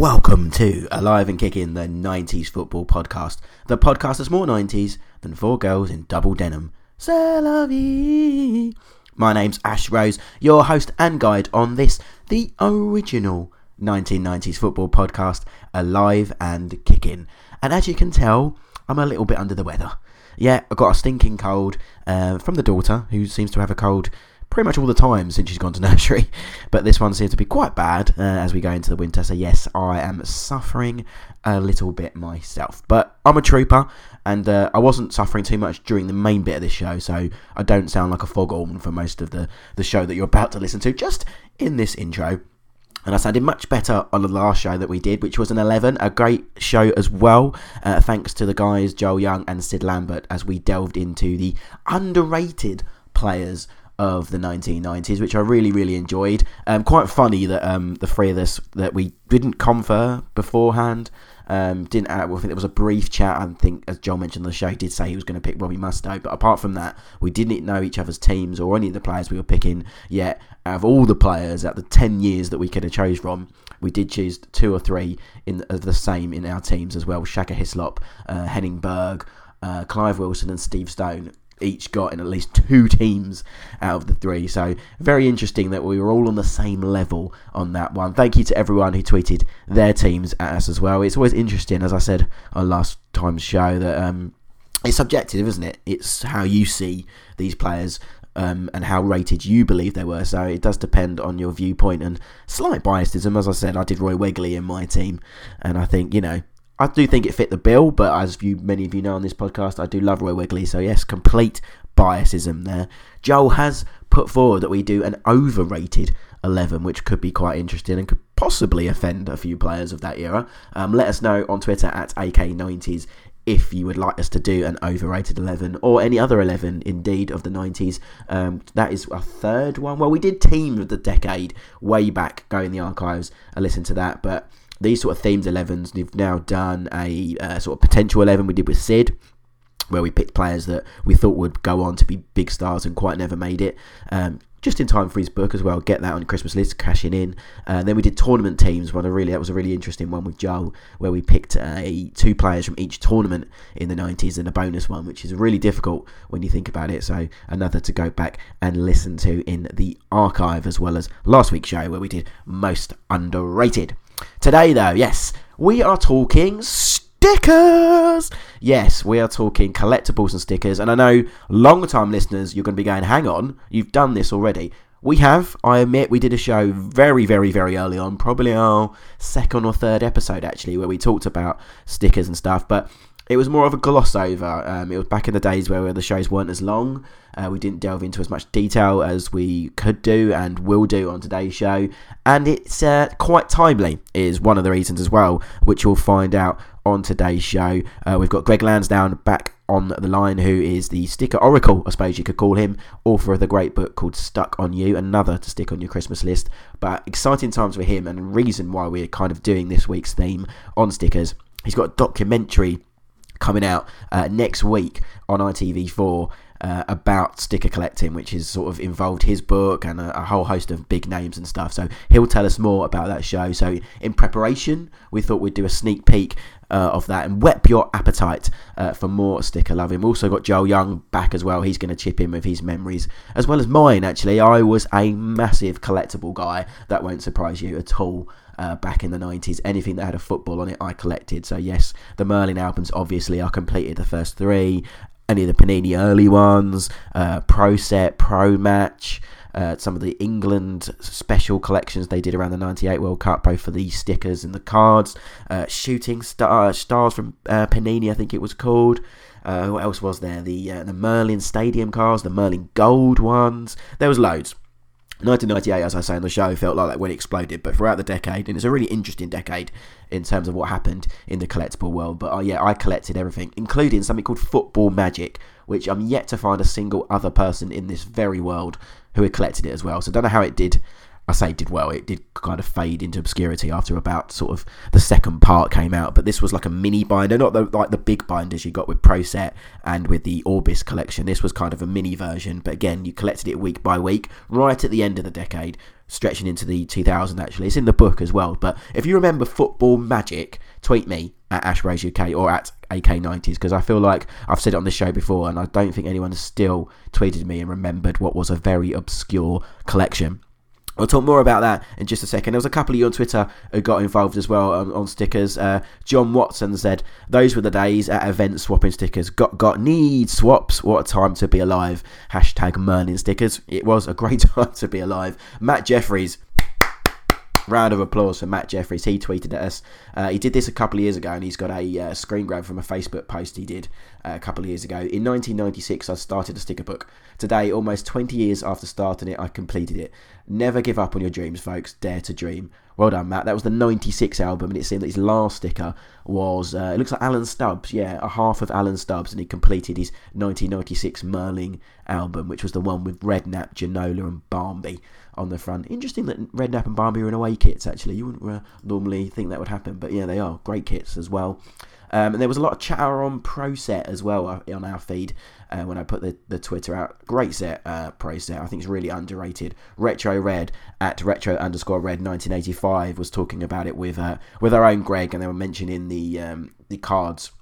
Welcome to Alive and Kicking, the 90s football podcast. The podcast that's more 90s than four girls in double denim. C'est. My name's Ash Rose, your host and guide on this, the original 1990s football podcast, Alive and Kicking. And as you can tell, I'm a little bit under the weather. Yeah, I got a stinking cold uh, from the daughter, who seems to have a cold pretty much all the time since she's gone to nursery. But this one seems to be quite bad uh, as we go into the winter. So, yes, I am suffering a little bit myself. But I'm a trooper, and uh, I wasn't suffering too much during the main bit of this show. So, I don't sound like a foghorn for most of the, the show that you're about to listen to, just in this intro. And I sounded much better on the last show that we did, which was an 11, a great show as well. Uh, thanks to the guys Joel Young and Sid Lambert as we delved into the underrated players of the 1990s, which I really, really enjoyed. Um, quite funny that um, the three of us that we didn't confer beforehand. Um, didn't I think there was a brief chat. I think, as John mentioned on the show, did say he was going to pick Robbie Mustoe. But apart from that, we didn't know each other's teams or any of the players we were picking yet. Out of all the players, out of the ten years that we could have chose from, we did choose two or three in of the same in our teams as well. Shaka Hislop, uh, Henning Berg, uh, Clive Wilson, and Steve Stone each got in at least two teams out of the three. So very interesting that we were all on the same level on that one. Thank you to everyone who tweeted their teams at us as well. It's always interesting, as I said on last time's show, that um, it's subjective, isn't it? It's how you see these players. Um, and how rated you believe they were. So it does depend on your viewpoint and slight biasism. As I said, I did Roy Wegerle in my team, and I think you know I do think it fit the bill, but as you many of you know on this podcast, I do love Roy Wegerle. So yes, complete biasism there. Joel has put forward that we do an overrated 11, which could be quite interesting and could possibly offend a few players of that era. Um, let us know on Twitter at AK90s if you would like us to do an overrated 11 or any other 11 indeed of the 90s um, that is a third one well we did team of the decade way back go in the archives and listen to that but these sort of themed 11s, we've now done a uh, sort of potential 11 we did with Sid, where we picked players that we thought would go on to be big stars and quite never made it. Um, just in time for his book as well. Get that on Christmas list, cashing in. Uh, then we did tournament teams. One really that was a really interesting one with Joe, where we picked uh, two players from each tournament in the 90s and a bonus one, which is really difficult when you think about it. So another to go back and listen to in the archive, as well as last week's show where we did most underrated. Today, though, yes, we are talking stickers. Yes, we are talking collectibles and stickers. And I know long time listeners, you're going to be going, hang on, you've done this already. We have, I admit, we did a show very, very, very early on, probably our second or third episode actually, where we talked about stickers and stuff. But it was more of a gloss over. Um, it was back in the days where the shows weren't as long. Uh, we didn't delve into as much detail as we could do and will do on today's show. And it's uh, quite timely, is one of the reasons as well, which you'll find out on today's show. Uh, we've got Greg Lansdowne back on the line, who is the sticker oracle, I suppose you could call him, author of the great book called Stuck on You, another to stick on your Christmas list. But exciting times for him, and reason why we're kind of doing this week's theme on stickers. He's got a documentary coming out uh, next week on ITV4 uh, about sticker collecting, which has sort of involved his book and a, a, whole host of big names and stuff. So he'll tell us more about that show. So in preparation, we thought we'd do a sneak peek uh, of that and whet your appetite uh, for more sticker loving. We've also got Joel Young back as well. He's going to chip in with his memories as well as mine. Actually, I was a massive collectible guy. That won't surprise you at all uh, back in the 90s. Anything that had a football on it, I collected. So, yes, the Merlin albums, obviously, I completed the first three. Any of the Panini early ones, uh, Pro Set, Pro Match. Uh, some of the England special collections they did around the 98 World Cup, both for the stickers and the cards. Uh, shooting star, Stars from uh, Panini, I think it was called. Uh, what else was there? The uh, the Merlin Stadium cars, the Merlin Gold ones. There was loads. 1998, as I say on the show, felt like that when it exploded, but throughout the decade, and it's a really interesting decade in terms of what happened in the collectible world. But uh, yeah, I collected everything, including something called Football Magic, which I'm yet to find a single other person in this very world who had collected it as well. So don't know how it did I say did well. It did kind of fade into obscurity after about sort of the second part came out. But this was like a mini binder, not the like the big binders you got with Pro Set and with the Orbis collection. This was kind of a mini version. But again, you collected it week by week, right at the end of the decade, stretching into the 2000 actually. It's in the book as well. But if you remember Football Magic, tweet me at Ashrose UK or at AK90s because I feel like I've said it on this show before and I don't think anyone has still tweeted me and remembered what was a very obscure collection. I'll talk more about that in just a second. There was a couple of you on Twitter who got involved as well on, on stickers. Uh, John Watson said, "Those were the days at events swapping stickers. Got got need swaps. What a time to be alive." Hashtag Merlin stickers. It was a great time to be alive. Matt Jeffries round of applause for Matt Jeffries. He tweeted at us. Uh, he did this a couple of years ago, and he's got a uh, screen grab from a Facebook post he did uh, a couple of years ago. In 1996, I started a sticker book. Today, almost 20 years after starting it, I completed it. Never give up on your dreams, folks. Dare to dream. Well done, Matt. That was the 96 album, and it seemed that his last sticker was, uh, it looks like Alan Stubbs, yeah, a half of Alan Stubbs, and he completed his 1996 Merlin album, which was the one with Redknapp, Ginola, and Barmby on the front. Interesting that Redknapp and Barmby are in away kits, actually. You wouldn't uh, normally think that would happen, but yeah, they are. Great kits as well. Um, and there was a lot of chatter on Pro Set as well uh, on our feed uh, when I put the, the Twitter out. Great set, uh, Pro Set. I think it's really underrated. Retro Red at retro underscore red 1985 was talking about it with uh, with our own Greg, and they were mentioning the um, the cards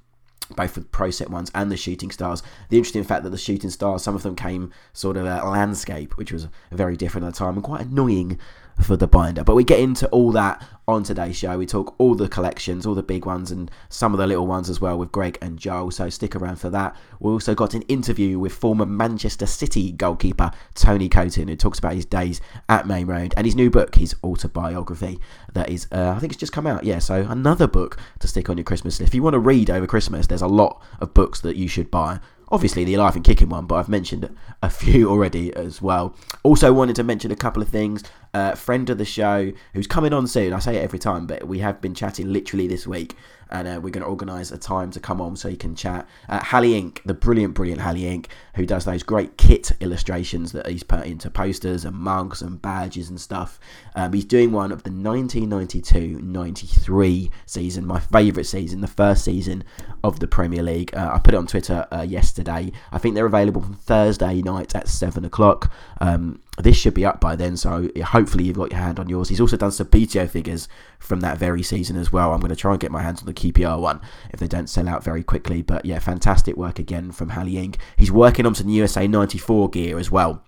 both the pro set ones and the shooting stars. The interesting fact that the shooting stars, some of them came sort of a landscape, which was very different at the time and quite annoying for the binder. But we get into all that on today's show. We talk all the collections, all the big ones, and some of the little ones as well with Greg and Joel. So stick around for that. We also got an interview with former Manchester City goalkeeper Tony Coton, who talks about his days at Maine Road and his new book, his autobiography. That is, uh, I think it's just come out. Yeah, so another book to stick on your Christmas list. If you want to read over Christmas, there's a lot of books that you should buy obviously the Alive and Kicking one, but I've mentioned a few already as well. Also, wanted to mention a couple of things. Uh, friend of the show who's coming on soon. I say it every time, but we have been chatting literally this week and uh, we're going to organise a time to come on so you can chat. Uh, Hallie Ink, the brilliant, brilliant Hallie Ink, who does those great kit illustrations that he's put into posters and mugs and badges and stuff. Um, he's doing one of the 1992-93 season, my favourite season, the first season of the Premier League. Uh, I put it on Twitter uh, yesterday. I think they're available from Thursday night at seven o'clock. Um, this should be up by then, so hopefully you've got your hand on yours. He's also done some PTO figures from that very season as well. I'm going to try and get my hands on the QPR one if they don't sell out very quickly. But yeah, fantastic work again from Hallie Ink. He's working on some USA 94 gear as well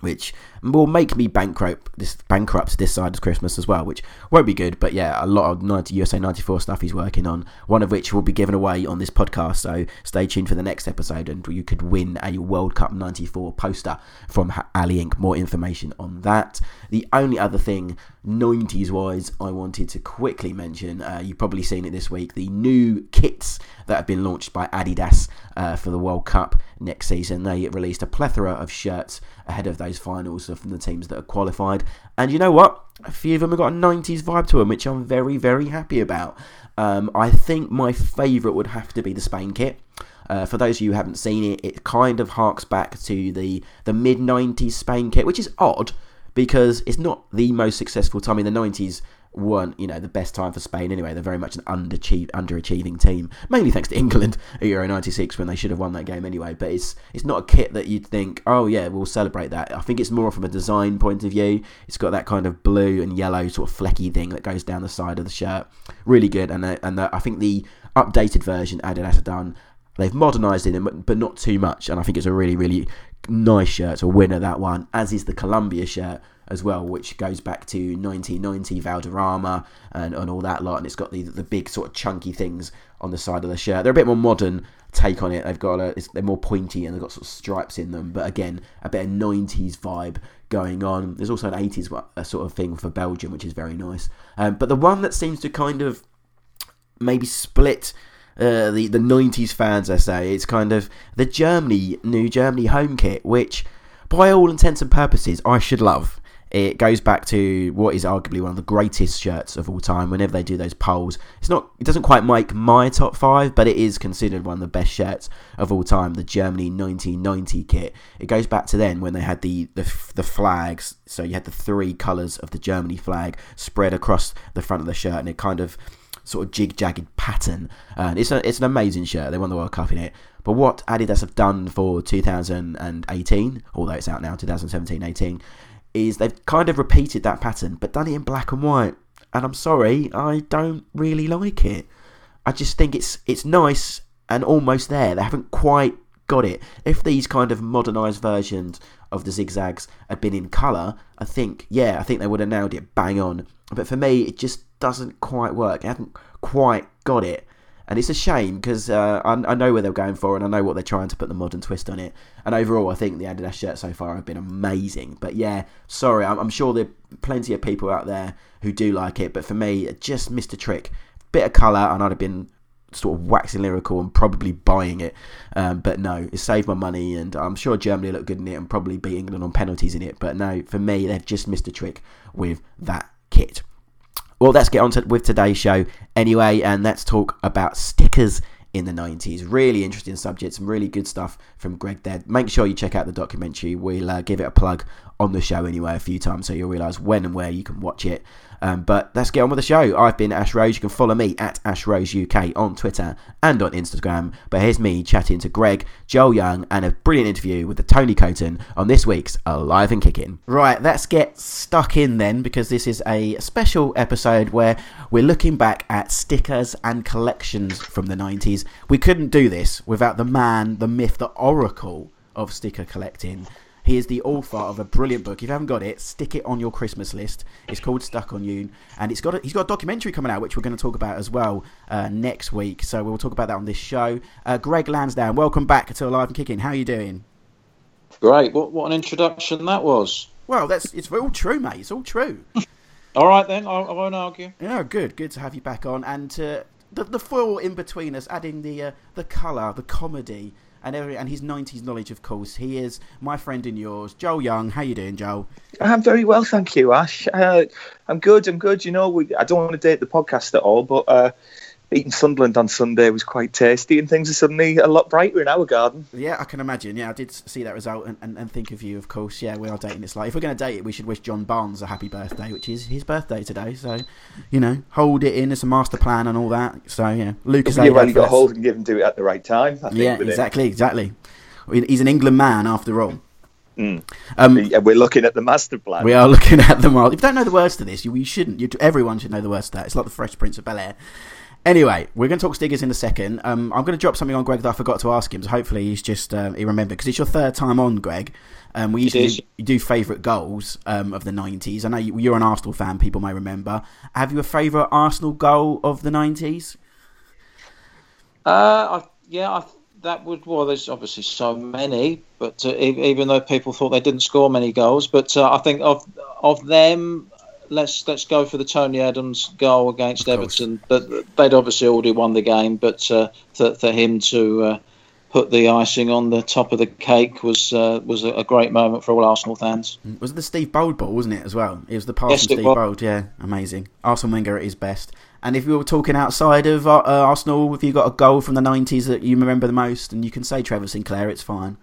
which will make me bankrupt this bankrupt this side of Christmas as well, which won't be good. But yeah, a lot of 90 USA 94 stuff he's working on, one of which will be given away on this podcast. So stay tuned for the next episode, and you could win a World Cup 94 poster from Ali Ink. More information on that. The only other thing 90s wise I wanted to quickly mention, uh, you've probably seen it this week, the new kits that have been launched by Adidas uh, for the World Cup next season. They released a plethora of shirts ahead of those finals from the teams that are qualified. And you know what? A few of them have got a 90s vibe to them, which I'm very, very happy about. Um, I think my favourite would have to be the Spain kit. Uh, for those of you who haven't seen it, it kind of harks back to the, the mid 90s Spain kit, which is odd because it's not the most successful time in the 90s weren't you know the best time for Spain anyway. They're very much an underachieve, underachieving team, mainly thanks to England at Euro '96 when they should have won that game anyway. But it's it's not a kit that you'd think, oh yeah, we'll celebrate that. I think it's more from a design point of view. It's got that kind of blue and yellow sort of flecky thing that goes down the side of the shirt. Really good, and uh, and uh, I think the updated version Adidas have done. They've modernised it, but not too much, and I think it's a really, really nice shirt. A winner that one, as is the Colombia shirt, as well, which goes back to 1990 Valderrama and, and all that lot. And it's got the the big sort of chunky things on the side of the shirt. They're a bit more modern take on it. They've got a, they're more pointy and they've got sort of stripes in them. But again, a bit of 90s vibe going on. There's also an 80s sort of thing for Belgium, which is very nice. Um, but the one that seems to kind of maybe split. Uh, the the 90s fans, I say, it's kind of the Germany new Germany home kit, which by all intents and purposes I should love It goes back to what is arguably one of the greatest shirts of all time. Whenever they do those polls, it's not, it doesn't quite make my top five, but it is considered one of the best shirts of all time. The Germany 1990 kit. It goes back to then when they had the the, the flags. So you had the three colours of the Germany flag spread across the front of the shirt, and it kind of sort of jig jagged pattern. And it's a, it's an amazing shirt. They won the World Cup in it. But what Adidas have done for 2018, although it's out now, 2017-18, is they've kind of repeated that pattern, but done it in black and white. And I'm sorry, I don't really like it. I just think it's it's nice and almost there. They haven't quite got it. If these kind of modernised versions of the zigzags had been in colour, I think, yeah, I think they would have nailed it bang on. But for me, it just doesn't quite work. It hasn't quite got it and it's a shame because uh, I, I, know where they're going for and I know what they're trying to put the modern twist on it. And overall, I think the Adidas shirts so far have been amazing. But yeah, sorry, I'm, I'm sure there are plenty of people out there who do like it, but for me, it just missed a trick. Bit of colour, and I'd have been sort of waxing lyrical and probably buying it. Um, but no, it saved my money, and I'm sure Germany looked good in it and probably beat England on penalties in it. But no, for me, they've just missed a trick with that kit. Well, let's get on to, with today's show anyway, and let's talk about stickers in the 90s. Really interesting subject, some really good stuff from Greg there. Make sure you check out the documentary. We'll uh, give it a plug on the show anyway a few times so you'll realise when and where you can watch it. Um, but let's get on with the show. I've been Ash Rose. You can follow me at Ash Rose UK on Twitter and on Instagram. But here's me chatting to Greg, Joel Young, and a brilliant interview with the Tony Coton on this week's Alive and Kicking. Right, let's get stuck in then because this is a special episode where we're looking back at stickers and collections from the 90s. We couldn't do this without the man, the myth, the oracle of sticker collecting. He is the author of a brilliant book. If you haven't got it, stick it on your Christmas list. It's called Stuck on You, and it's got a, he's got a documentary coming out, which we're going to talk about as well uh, next week. So we'll talk about that on this show. Uh, Greg Lansdowne, welcome back to Alive and Kicking. How are you doing? Great. What what an introduction that was. Well, that's it's all true, mate. It's all true. all right then, I, I, won't argue. Yeah, good, good to have you back on, and uh, the the foil in between us, adding the uh, the colour, the comedy, and every, and his 90s knowledge, of course. He is my friend and yours, Joel Young. How you doing, Joel? I'm very well, thank you, Ash. Uh, I'm good. I'm good. You know, we, I don't want to date the podcast at all, but uh, eating Sunderland on Sunday was quite tasty, and things are suddenly a lot brighter in our garden. Yeah, I can imagine. Yeah, I did see that result and, and, and think of you, of course. Yeah, we are dating this life. If we're going to date it, we should wish John Barnes a happy birthday, which is his birthday today. So, you know, hold it in as a master plan and all that. So, yeah, Lucas. Yeah, well, you got hold and give him to it at the right time. Think, yeah, exactly, it. exactly. He's an England man after all. Mm. Um, yeah, we're looking at the master plan. We are looking at the. World. If you don't know the words to this, you, you shouldn't. You, everyone should know the words to that. It's like the Fresh Prince of Bel Air. Anyway, we're going to talk stickers in a second. Um, I'm going to drop something on Greg that I forgot to ask him, so hopefully he's just uh, he remembered because it's your third time on, Greg. Um, we usually do, do favourite goals um, of the 90s. I know you, are an Arsenal fan; people may remember. Have you a favourite Arsenal goal of the 90s? Uh, I, yeah, I, that would. Well, there's obviously so many, but uh, even though people thought they didn't score many goals, but uh, I think of of them, let's let's go for the Tony Adams goal against Everton. But they'd obviously already won the game. But uh, for, for, him to uh, put the icing on the top of the cake was uh, was a, great moment for all Arsenal fans. Mm, was it the Steve Bould ball, wasn't it as well? It was the pass yes, from Steve Bould. Yeah, amazing. Arsene Wenger at his best. And if we were talking outside of uh, Arsenal, if you got a goal from the '90s that you remember the most, and you can say Trevor Sinclair, it's fine.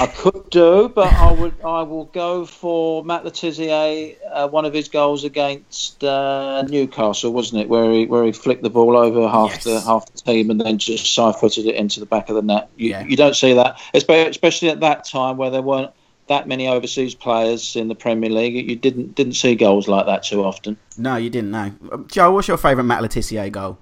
I could do, but I would. I will go for Matt Le Tissier. Uh, one of his goals against uh, Newcastle, wasn't it, where he where he flicked the ball over half yes. the half the team and then just side footed it into the back of the net. You, yeah. you don't see that, especially at that time where there weren't that many overseas players in the Premier League. You didn't didn't see goals like that too often. No, you didn't. No, Joe, what's your favourite Matt Le Tissier goal?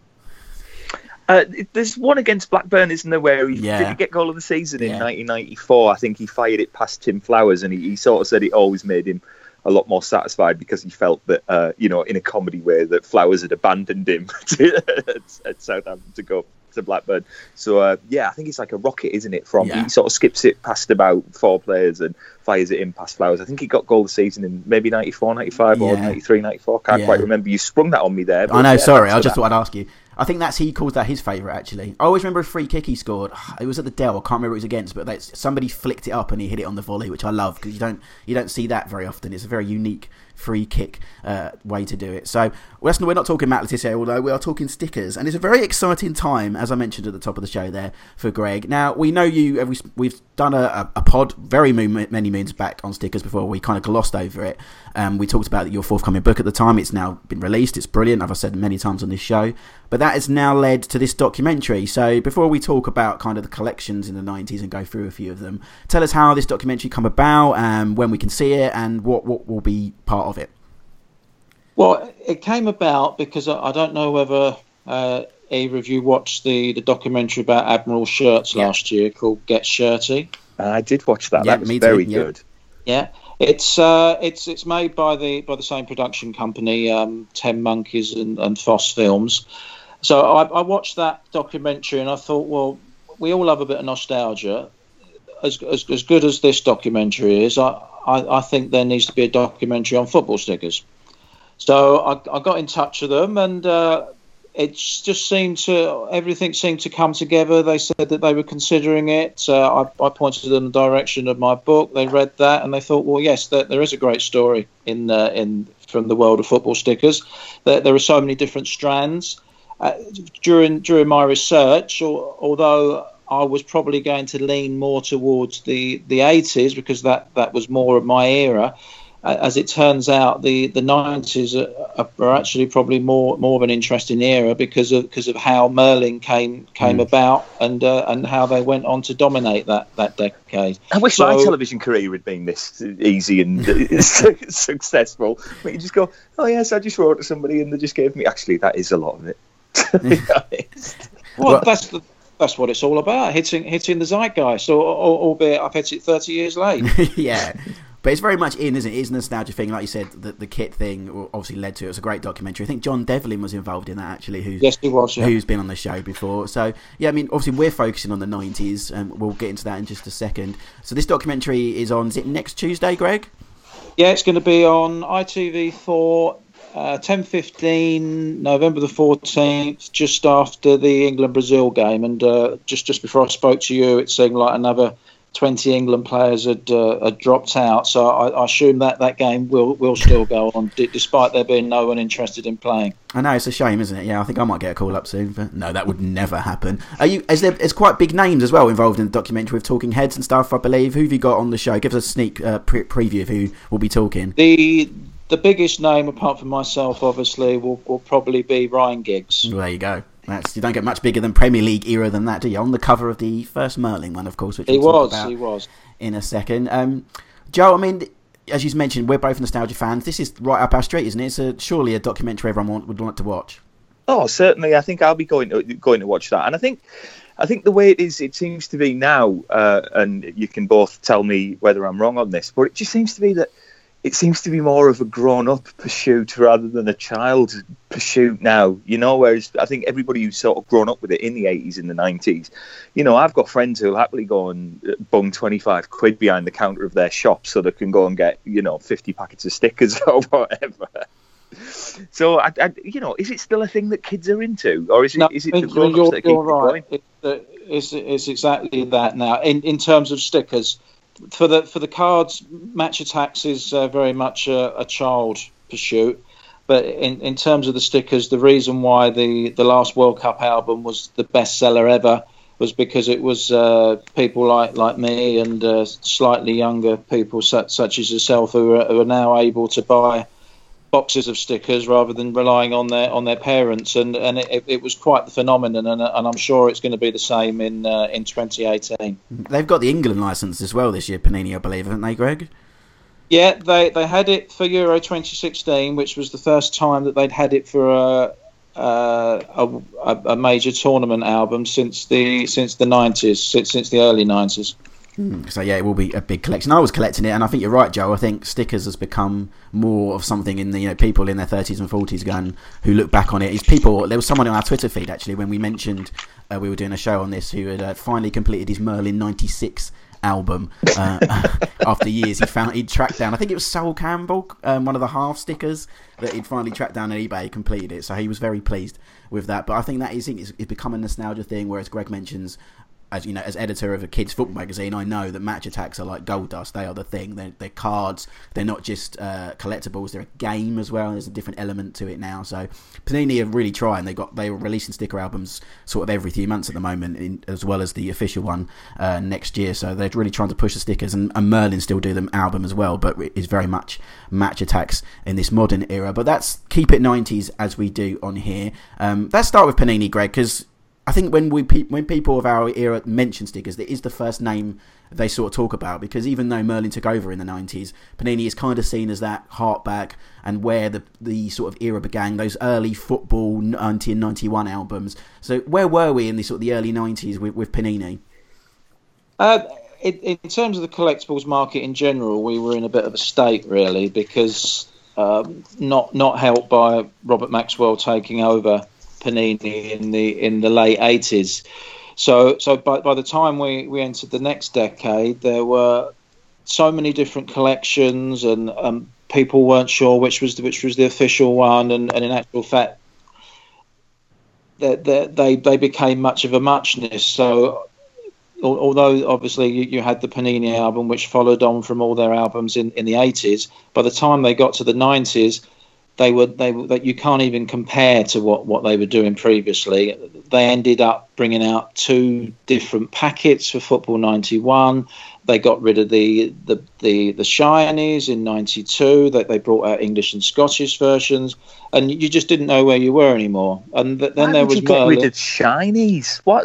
Uh, there's one against Blackburn, isn't there, where he yeah. did get goal of the season in yeah. 1994. I think he fired it past Tim Flowers, and he, he, sort of said it always made him a lot more satisfied because he felt that, uh, you know, in a comedy way, that Flowers had abandoned him to, at, at, Southampton to go to Blackburn. So uh, yeah, I think it's like a rocket, isn't it? From yeah. he sort of skips it past about four players and fires it in past Flowers. I think he got goal of the season in maybe 94, 95 or 93, 94. Can't quite remember. You sprung that on me there. I know. sorry, I just thought I'd ask you. I think that's he calls that his favourite actually. I always remember a free kick he scored. It was at the Dell. I can't remember who it was against, but somebody flicked it up and he hit it on the volley, which I love because you don't you don't see that very often. It's a very unique free kick uh, way to do it. So we're not talking Matt Le Tissier, although we are talking stickers, and it's a very exciting time, as I mentioned at the top of the show there for Greg. Now we know you. We've done a, a pod very many moons back on stickers before. We kind of glossed over it. Um, we talked about your forthcoming book at the time. It's now been released. It's brilliant. I've said many times on this show. But that has now led to this documentary. So before we talk about kind of the collections in the 90s and go through a few of them, tell us how this documentary come about, um, when we can see it, and what, what will be part of it. Well, it came about because I don't know whether uh, either of you watched the, the documentary about Admiral Shirts yeah. last year called Get Shirty. I did watch that. Yeah, that was very too, good. Yeah. It's uh, it's it's made by the by the same production company, um, Ten Monkeys and, and Foss Films. So I, I, watched that documentary and I thought, well, we all have a bit of nostalgia. As as, as good as this documentary is, I, I, I think there needs to be a documentary on football stickers. So I, I got in touch with them and. Uh, it just seemed to everything seemed to come together. They said that they were considering it. Uh, I, I, pointed them in the direction of my book. They read that and they thought, well, yes, there, there is a great story in uh, in from the world of football stickers. There, there are so many different strands. Uh, during during my research, or, although I was probably going to lean more towards the the 80s because that that was more of my era as it turns out, the, the 90s are, are, actually probably more more of an interesting era because of because of how Merlin came came mm. about and uh, and how they went on to dominate that, that decade. I wish so, my television career had been this easy and successful. But you just go, oh yes, I just wrote to somebody and they just gave me. Actually, that is a lot of it. Well, that's the, that's what it's all about hitting hitting the zeitgeist, or, or, albeit I've hit it 30 years late. yeah. But it's very much in, isn't it? It's a nostalgia thing. Like you said, the, the kit thing obviously led to it. It was a great documentary. I think John Devlin was involved in that actually. Who's, yes, he was. Yeah. Who's been on the show before. So, yeah, I mean, obviously we're focusing on the 90s and we'll get into that in just a second. So this documentary is on, is it next Tuesday, Greg? Yeah, it's going to be on ITV4 uh, 10.15 November the 14th, just after the England-Brazil game. And uh, just, just before I spoke to you, it seemed like another 20 England players had, uh, had dropped out. So I, I, assume that that game will will still go on, d- despite there being no one interested in playing. I know it's a shame, isn't it? Yeah, I think I might get a call up soon. But no, that would never happen. Are you? Is there? There's quite big names as well involved in the documentary with talking heads and stuff. I believe. Who have you got on the show? Give us a sneak uh, pre- preview of who will be talking. The the biggest name, apart from myself, obviously, will, will probably be Ryan Giggs. There you go. That's, you don't get much bigger than Premier League era than that, do you? On the cover of the first Merlin one, of course, which he we'll was. he was in a second. Um, Joe, I mean, as you mentioned, we're both nostalgia fans. This is right up our street, isn't it? It's a, surely a documentary everyone would want to watch. Oh, certainly. I think I'll be going to going to watch that, and I think. I think the way it is, it seems to be now, uh, and you can both tell me whether I'm wrong on this, but it just seems to be that it seems to be more of a grown-up pursuit rather than a child pursuit now. You know, whereas I think everybody who's sort of grown up with it in the '80s and the '90s, you know, I've got friends who'll happily go and uh, bung 25 quid behind the counter of their shop so they can go and get, you know, 50 packets of stickers or whatever. So, I, I, you know, is it still a thing that kids are into, or is it? No, is it the grown-ups that keep right. It, uh, it's, it's exactly that now. In in terms of stickers for the for the cards, Match Attax is uh, very much a, a, child pursuit. But in, in terms of the stickers, the reason why the, the last World Cup album was the best seller ever was because it was uh, people like, like me and uh, slightly younger people such, such as yourself who are, who are now able to buy boxes of stickers rather than relying on their on their parents, and and it, it was quite the phenomenon, and, and I'm sure it's going to be the same in uh, in 2018. They've got the England license as well this year, Panini, I believe, haven't they, Greg? Yeah, they they had it for Euro 2016, which was the first time that they'd had it for a. Uh, a, a major tournament album since the since the 90s since, since the early 90s Hmm. So yeah, it will be a big collection. I was collecting it, and I think you're right, Joe. I think stickers has become more of something in the you know people in their 30s and 40s going who look back on it. Is people? There was someone on our Twitter feed actually when we mentioned uh, we were doing a show on this who had uh, finally completed his Merlin '96 album. Uh, after years, he found he'd tracked down. I think it was Sol Campbell, um, one of the half stickers that he'd finally tracked down on eBay. Completed it, so he was very pleased with that. But I think that is it's, it's become a nostalgia thing. Whereas Greg mentions as you know, as editor of a kids football magazine, I know that Match Attax are like gold dust. They are the thing. They're, they're cards. They're not just uh, collectibles. They're a game as well. There's a different element to it now. So Panini are really trying. They got they were releasing sticker albums sort of every few months at the moment, in, as well as the official one uh, next year. So they're really trying to push the stickers. And, and Merlin still do them album as well, but it's very much Match Attax in this modern era. But that's keep it 90s as we do on here. Um, let's start with Panini, Greg, because I think when we when people of our era mention stickers, it is the first name they sort of talk about because even though Merlin took over in the 90s, Panini is kind of seen as that heartback and where the the sort of era began. Those early football 1991 albums. So where were we in the sort of the early 90s with, with Panini? Uh, in, in, terms of the collectibles market in general, we were in a bit of a state really because um, not not helped by Robert Maxwell taking over Panini in the in the late eighties. So so by by the time we, we entered the next decade, there were so many different collections, and um, people weren't sure which was the, which was the official one, and, and in actual fact, they, they they became much of a muchness. So although obviously you, you, had the Panini album, which followed on from all their albums in, in the 80s, by the time they got to the 90s, they were they that you can't even compare to what what they were doing previously. They ended up bringing out two different packets for Football 91. They got rid of the the the, the shinies in '92. That they brought out English and Scottish versions, and you just didn't know where you were anymore. And th- then Why there was you get rid of shinies. What?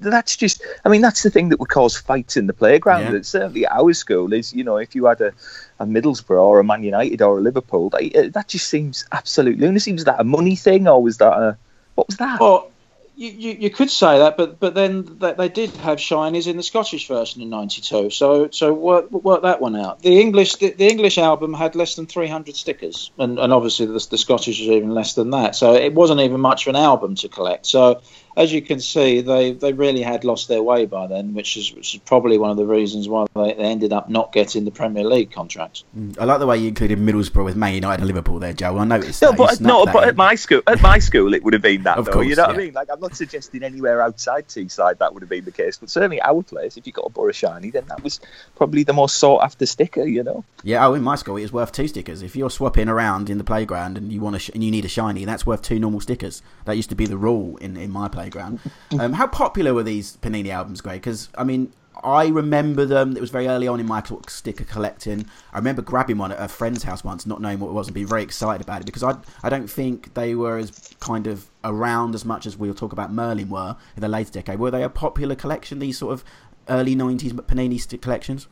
That's just. I mean, that's the thing that would cause fights in the playground. Yeah. Certainly, our school is. You know, if you had a a Middlesbrough or a Man United or a Liverpool. That, uh, that just seems absolute lunacy. Was that a money thing or was that a what was that? Well, you, you, you could say that, but but then they, they did have shinies in the Scottish version in '92. So so work, work that one out. The English the, the, English album had less than 300 stickers, and, and obviously the, the Scottish was even less than that. So it wasn't even much of an album to collect. So as you can see, they, they really had lost their way by then, which is which is probably one of the reasons why they, they ended up not getting the Premier League contract. Mm, I like the way you included Middlesbrough with Man United and Liverpool there, Joe. I noticed. No, but no, but at my school, at my school, it would have been that. of though, course, you know yeah. what I mean? Like, I'm not suggesting anywhere outside Teesside that would have been the case, but certainly our place, if you got a Borough shiny, then that was probably the most sought after sticker, you know. Yeah, oh, in my school, it was worth two stickers. If you're swapping around in the playground and you want a sh- and you need a shiny, that's worth two normal stickers. That used to be the rule in in my playground. Um, how popular were these Panini albums, Greg? Because I mean, I remember them. It was very early on in my sticker collecting. I remember grabbing one at a friend's house once, not knowing what it was, and being very excited about it because I I don't think they were as kind of around as much as we'll talk about Merlin were in the later decade. Were they a popular collection? These sort of early '90s Panini stick collections?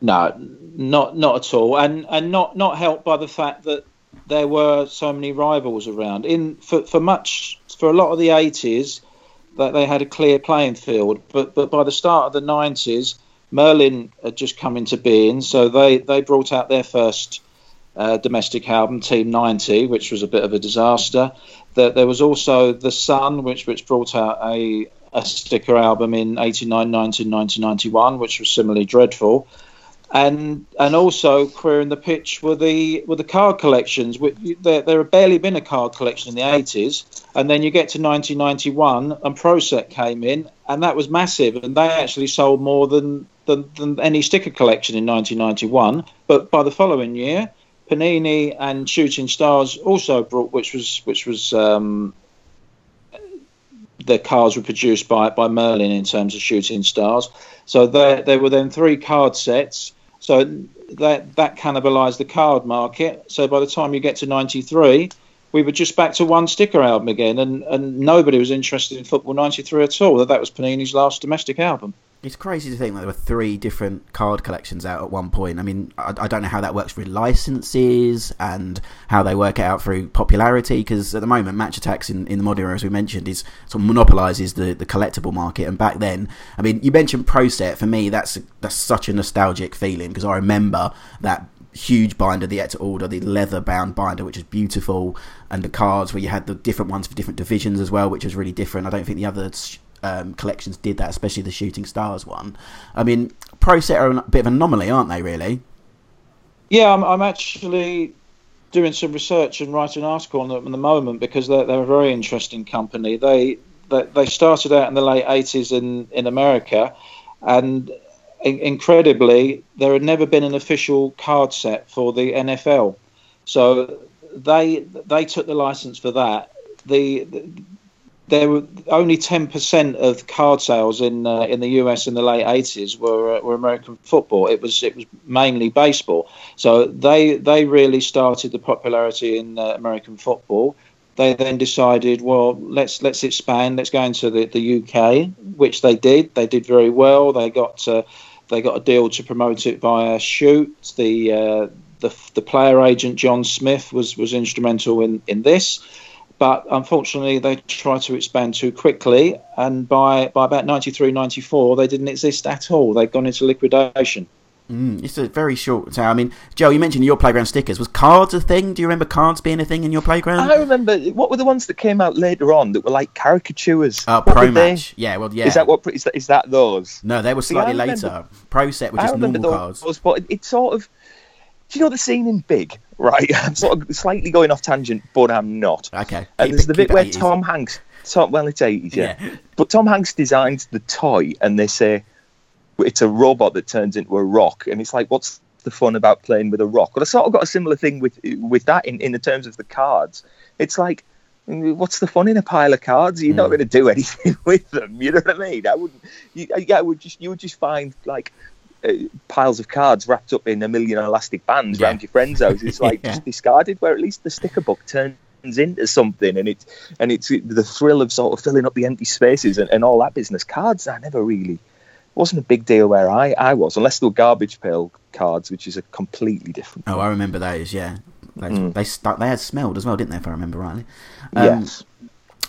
No, not not at all, and and not not helped by the fact that there were so many rivals around. In for for much for a lot of the '80s that they had a clear playing field. But but by the start of the nineties, Merlin had just come into being, so they they brought out their first uh, domestic album, Team 90, which was a bit of a disaster. That there was also the Sun, which which brought out a a sticker album in 89, 90, 1991, which was similarly dreadful and and also queering the pitch were the were the card collections. There, there had barely been a card collection in the 80s, and then you get to 1991, and Pro-Set came in, and that was massive, and they actually sold more than than, than any sticker collection in 1991. But by the following year, Panini and Shooting Stars also brought, which was which was um, the cards were produced by by Merlin in terms of Shooting Stars. So there there were then three card sets so that that cannibalised the card market. So by the time you get to '93, we were just back to one sticker album again, and, and nobody was interested in Football '93 at all. That that was Panini's last domestic album. It's crazy to think that there were three different card collections out at one point. I mean, I, I don't know how that works with licenses and how they work it out through popularity. Because at the moment, Match Attax in, in the modern era, as we mentioned, is sort of monopolises the, the collectible market. And back then, I mean, you mentioned Pro Set. For me, that's that's such a nostalgic feeling because I remember that huge binder, the Ecto Order, the leather bound binder, which is beautiful, and the cards where you had the different ones for different divisions as well, which was really different. I don't think the other um, collections did that, especially the Shooting Stars one. I mean, Pro Set are a bit of an anomaly, aren't they? Really? Yeah, I'm, I'm actually doing some research and writing an article on them at the moment because they're, they're a very interesting company. They, they they started out in the late 80s in in America, and incredibly, there had never been an official card set for the NFL. So they they took the license for that. The, the there were only 10% of card sales in uh, in the US in the late 80s were uh, were American football. It was it was mainly baseball. So they they really started the popularity in uh, American football. They then decided, well, let's let's expand. Let's go into the, the UK, which they did. They did very well. They got uh, they got a deal to promote it via Shoot. The uh, the the player agent John Smith was was instrumental in in this but unfortunately they tried to expand too quickly and by, by about 93 94 they didn't exist at all they'd gone into liquidation mm, it's a very short time. I mean, Joe, you mentioned your playground stickers. Was cards a thing? Do you remember cards being a thing in your playground? I remember. What were the ones that came out later on that were like caricatures? Uh, Pro Match. They? Yeah, well, yeah. Is that what? Is that, is that those? No, they were slightly See, later. Pro Set were just normal those, cards. But it sort of. Do you know the scene in Big? right? I'm sort of slightly going off tangent, but I'm not. Okay. And there's the bit where 80s. Tom Hanks, Tom, well, it's 80s, yeah. yeah. But Tom Hanks designs the toy, and they say it's a robot that turns into a rock, and it's like, what's the fun about playing with a rock? Well, I sort of got a similar thing with with that in in the terms of the cards. It's like. What's the fun in a pile of cards? You're mm. not going to do anything with them. You know what I mean? I wouldn't. You, yeah, I would just you would just find like uh, piles of cards wrapped up in a million elastic bands yeah. around your friend's house. It's like yeah. just discarded. Where at least the sticker book turns into something, and it's and it's the thrill of sort of filling up the empty spaces and, and all that business. Cards, I never really wasn't a big deal where I, I was, unless they were garbage pail cards, which is a completely different. Oh, I remember those. Yeah, those, mm. they stuck. They had smelled as well, didn't they? If I remember rightly. Um, yes.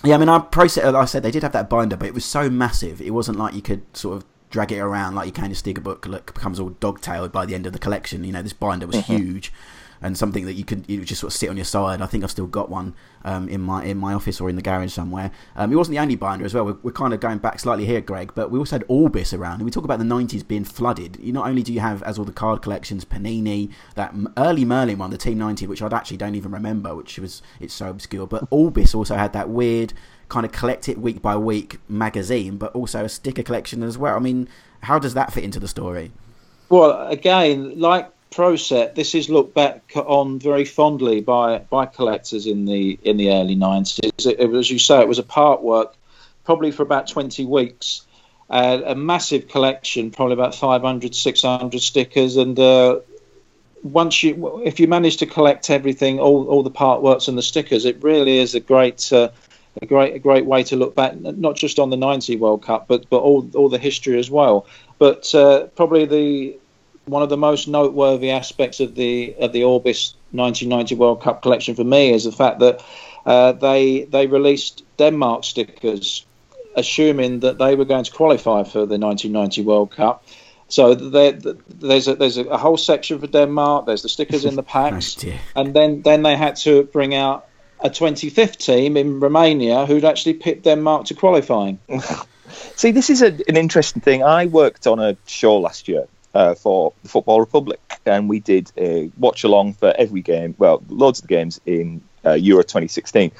Yeah, I mean, I process. Like I said they did have that binder, but it was so massive. It wasn't like you could sort of drag it around like you can a sticker book Look, becomes all dog-tailed by the end of the collection. You know, this binder was mm-hmm. huge and something that you could you just sort of sit on your side. I think I've still got one um, in my in my office or in the garage somewhere. Um, it wasn't the only binder as well. We're, we're, kind of going back slightly here, Greg, but we also had Orbis around, and we talk about the '90s being flooded. You not only do you have as all the card collections, Panini, that early Merlin one, the Team 90, which I actually don't even remember, which was it's so obscure. But Orbis also had that weird kind of collect it week by week magazine, but also a sticker collection as well. I mean, how does that fit into the story? Well, again, like Proset, this is looked back on very fondly by by collectors in the in the early nineties. As you say, it was a part work, probably for about twenty weeks. Uh, a massive collection, probably about 500, 600 stickers, and uh, once you, if you manage to collect everything, all all the part works and the stickers, it really is a great. Uh, a great a great way to look back, not just on the '90 World Cup, but but all all the history as well. But uh, probably the one of the most noteworthy aspects of the of the Orbis 1990 World Cup collection for me is the fact that uh, they they released Denmark stickers, assuming that they were going to qualify for the 1990 World Cup. So there, there's a, there's a whole section for Denmark. There's the stickers in the packs, oh, and then then they had to bring out a 25th team in Romania who'd actually picked Denmark to qualifying. See, this is a, an interesting thing. I worked on a show last year uh, for the Football Republic, and we did a watch along for every game. Well, loads of the games in uh, Euro 2016,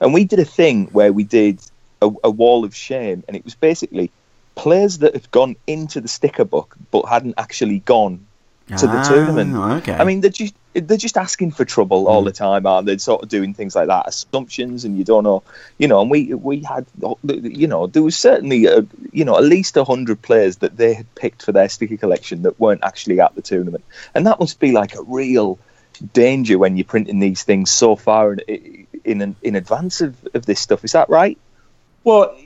and we did a thing where we did a, a wall of shame, and it was basically players that had gone into the sticker book but hadn't actually gone to the ah, tournament. Okay. I mean, they're just they're just asking for trouble all mm. the time, aren't they? Sort of doing things like that, assumptions, and you don't know, you know. And we we had, you know, there was certainly, a, you know, at least a hundred players that they had picked for their sticker collection that weren't actually at the tournament, and that must be like a real danger when you're printing these things so far in in, in advance of, of this stuff. Is that right? Well,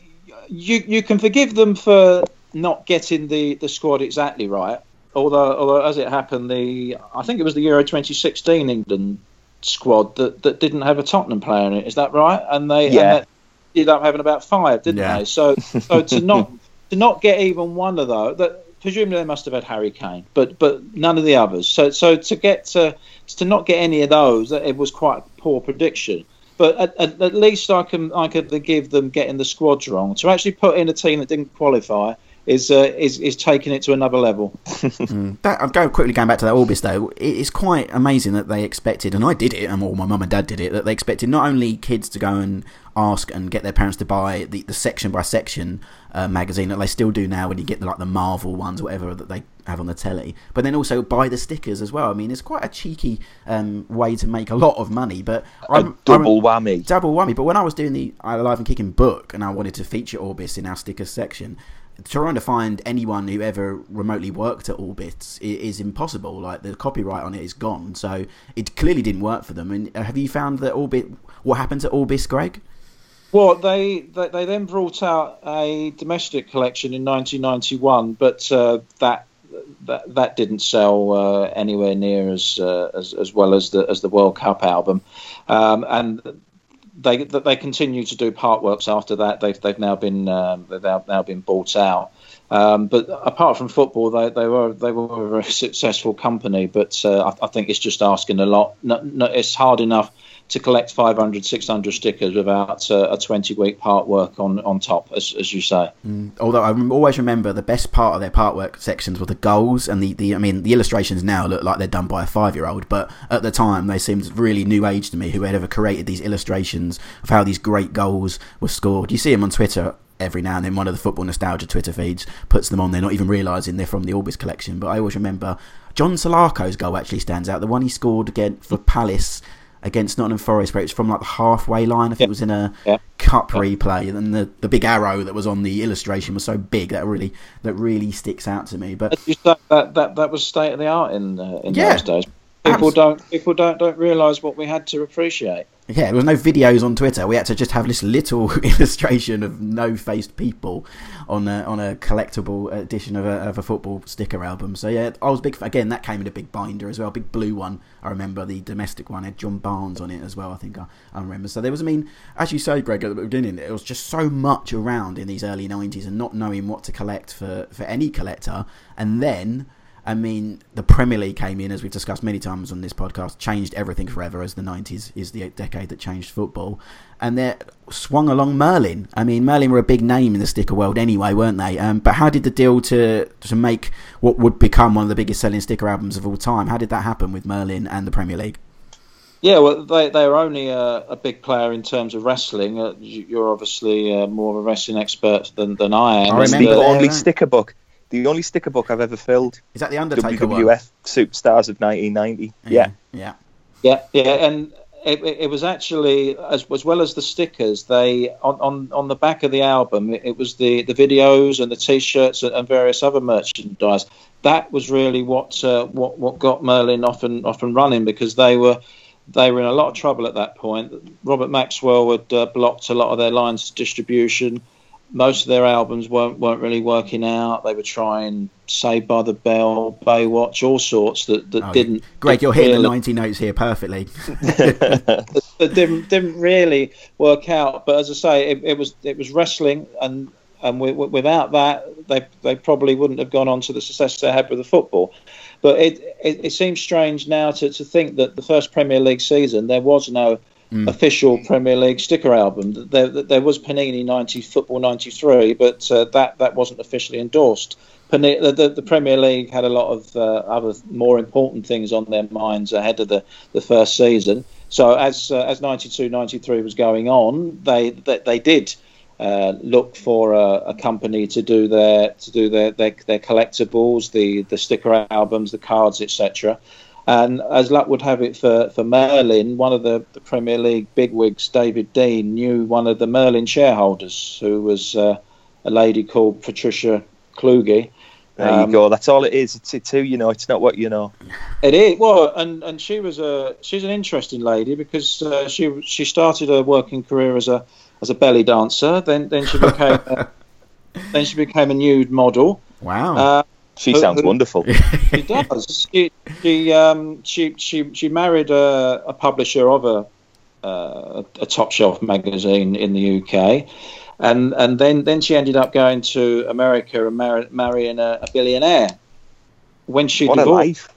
you you can forgive them for not getting the the squad exactly right although, although as it happened, the I think it was the Euro 2016 England squad that, that didn't have a Tottenham player in it. Is that right? And they, yeah. And they ended up having about five, didn't yeah. they? So so to not to not get even one of those, that presumably they must have had Harry Kane, but but none of the others. So so to get to to not get any of those, it was quite a poor prediction. but at, at, at, least I can I could give them getting the squads wrong. To actually put in a team that didn't qualify is uh, is is taking it to another level. mm. that, I'm going quickly going back to that Orbis though. It's quite amazing that they expected, and I did it, and all my mum and dad did it. That they expected not only kids to go and ask and get their parents to buy the, the section by section uh, magazine that they still do now when you get the, like the Marvel ones, whatever that they have on the telly, but then also buy the stickers as well. I mean, it's quite a cheeky um, way to make a lot of money, but I'm, double I'm, whammy, double whammy. But when I was doing the Alive and Kicking book, and I wanted to feature Orbis in our stickers section, trying to find anyone who ever remotely worked at Orbis is impossible. Like the copyright on it is gone, so it clearly didn't work for them. And uh, have you found that Orbit? What happened to Orbis, Greg? Well, they, they, they then brought out a domestic collection in 1991, but uh, that that that didn't sell uh, anywhere near as, uh, as as well as the as the World Cup album, um, and they they continue to do part works after that. They've they've now been um, they've now been bought out. Um, but apart from football, they, they were they were a very successful company. But uh, I, I, think it's just asking a lot. No, no, it's hard enough to collect 500, 600 stickers without uh, a 20 week part work on, on top, as, as you say. Mm. Although I always remember the best part of their part work sections were the goals and the, the I mean, the illustrations now look like they're done by a five year old, but at the time they seemed really new age to me who had ever created these illustrations of how these great goals were scored. You see them on Twitter every now and then one of the football nostalgia Twitter feeds puts them on there, not even realising they're from the Orbis collection. But I always remember John Salako's goal actually stands out. The one he scored again for Palace against Nottingham Forest, where it was from like the halfway line. If yeah. it was in a yeah. cup yeah. replay, and the, the big arrow that was on the illustration was so big that really that really sticks out to me. But that that, that, that was state of the art in uh, in those days. People don't people don't don't realise what we had to appreciate. Yeah, there was no videos on Twitter. We had to just have this little illustration of no-faced people on a, on a collectible edition of a, of a football sticker album. So yeah, I was big. Again, that came in a big binder as well, big blue one. I remember the domestic one had John Barnes on it as well. I think I, I remember. So there was, I mean, as you say, Greg, at the beginning, it was just so much around in these early '90s and not knowing what to collect for for any collector, and then I mean, the Premier League came in, as we've discussed many times on this podcast, changed everything forever, as the 90s is the decade that changed football. And they swung along Merlin. I mean, Merlin were a big name in the sticker world anyway, weren't they? Um, but how did the deal to, to make what would become one of the biggest selling sticker albums of all time, how did that happen with Merlin and the Premier League? Yeah, well, they they are only a, a, big player in terms of wrestling. Uh, you're obviously uh, more of a wrestling expert than, than I am. I remember the only sticker book the only sticker book I've ever filled. Is that the Undertaker WWF one? Superstars of 1990. Yeah, yeah, yeah, yeah, and it, it, was actually as, as well as the stickers. They on, on, on the back of the album, it, was the, the videos and the T-shirts and various other merchandise. That was really what uh, what what got Merlin off and off and running because they were they were in a lot of trouble at that point. Robert Maxwell had uh, blocked a lot of their lines of distribution most of their albums weren't weren't really working out. They were trying Saved by the Bell, Baywatch, all sorts that, that oh, didn't. Greg, you're hitting really, the ninety notes here perfectly. that didn't didn't really work out. But as I say, it, it was it was wrestling, and and we, without that, they they probably wouldn't have gone on to the success they had with the football. But it, it, it seems strange now to, to think that the first Premier League season there was no mm. official Premier League sticker album. There, there was Panini 90 Football 93, but uh, that, that wasn't officially endorsed. Panini, the, the, the, Premier League had a lot of uh, other more important things on their minds ahead of the, the first season. So as uh, as 92 93 was going on, they they, they did uh, look for a, a, company to do their to do their, their, their collectibles, the the sticker albums, the cards, etc. And as luck would have it for, for Merlin, one of the, the Premier League bigwigs, David Dein, knew one of the Merlin shareholders, who was uh, a lady called Patricia Kluge. There um, you go. That's all it is. It's, it's who you know. It's not what you know. It is. Well, and, and she was a she's an interesting lady because uh, she she started her working career as a as a belly dancer. Then then she became a, then she became a nude model. Wow. Uh, she sounds wonderful. she does. She she um, she, she she married a, a publisher of a, uh, a top shelf magazine in the UK, and and then then she ended up going to America and mar- marrying a, a, billionaire. When she what divorced, a life!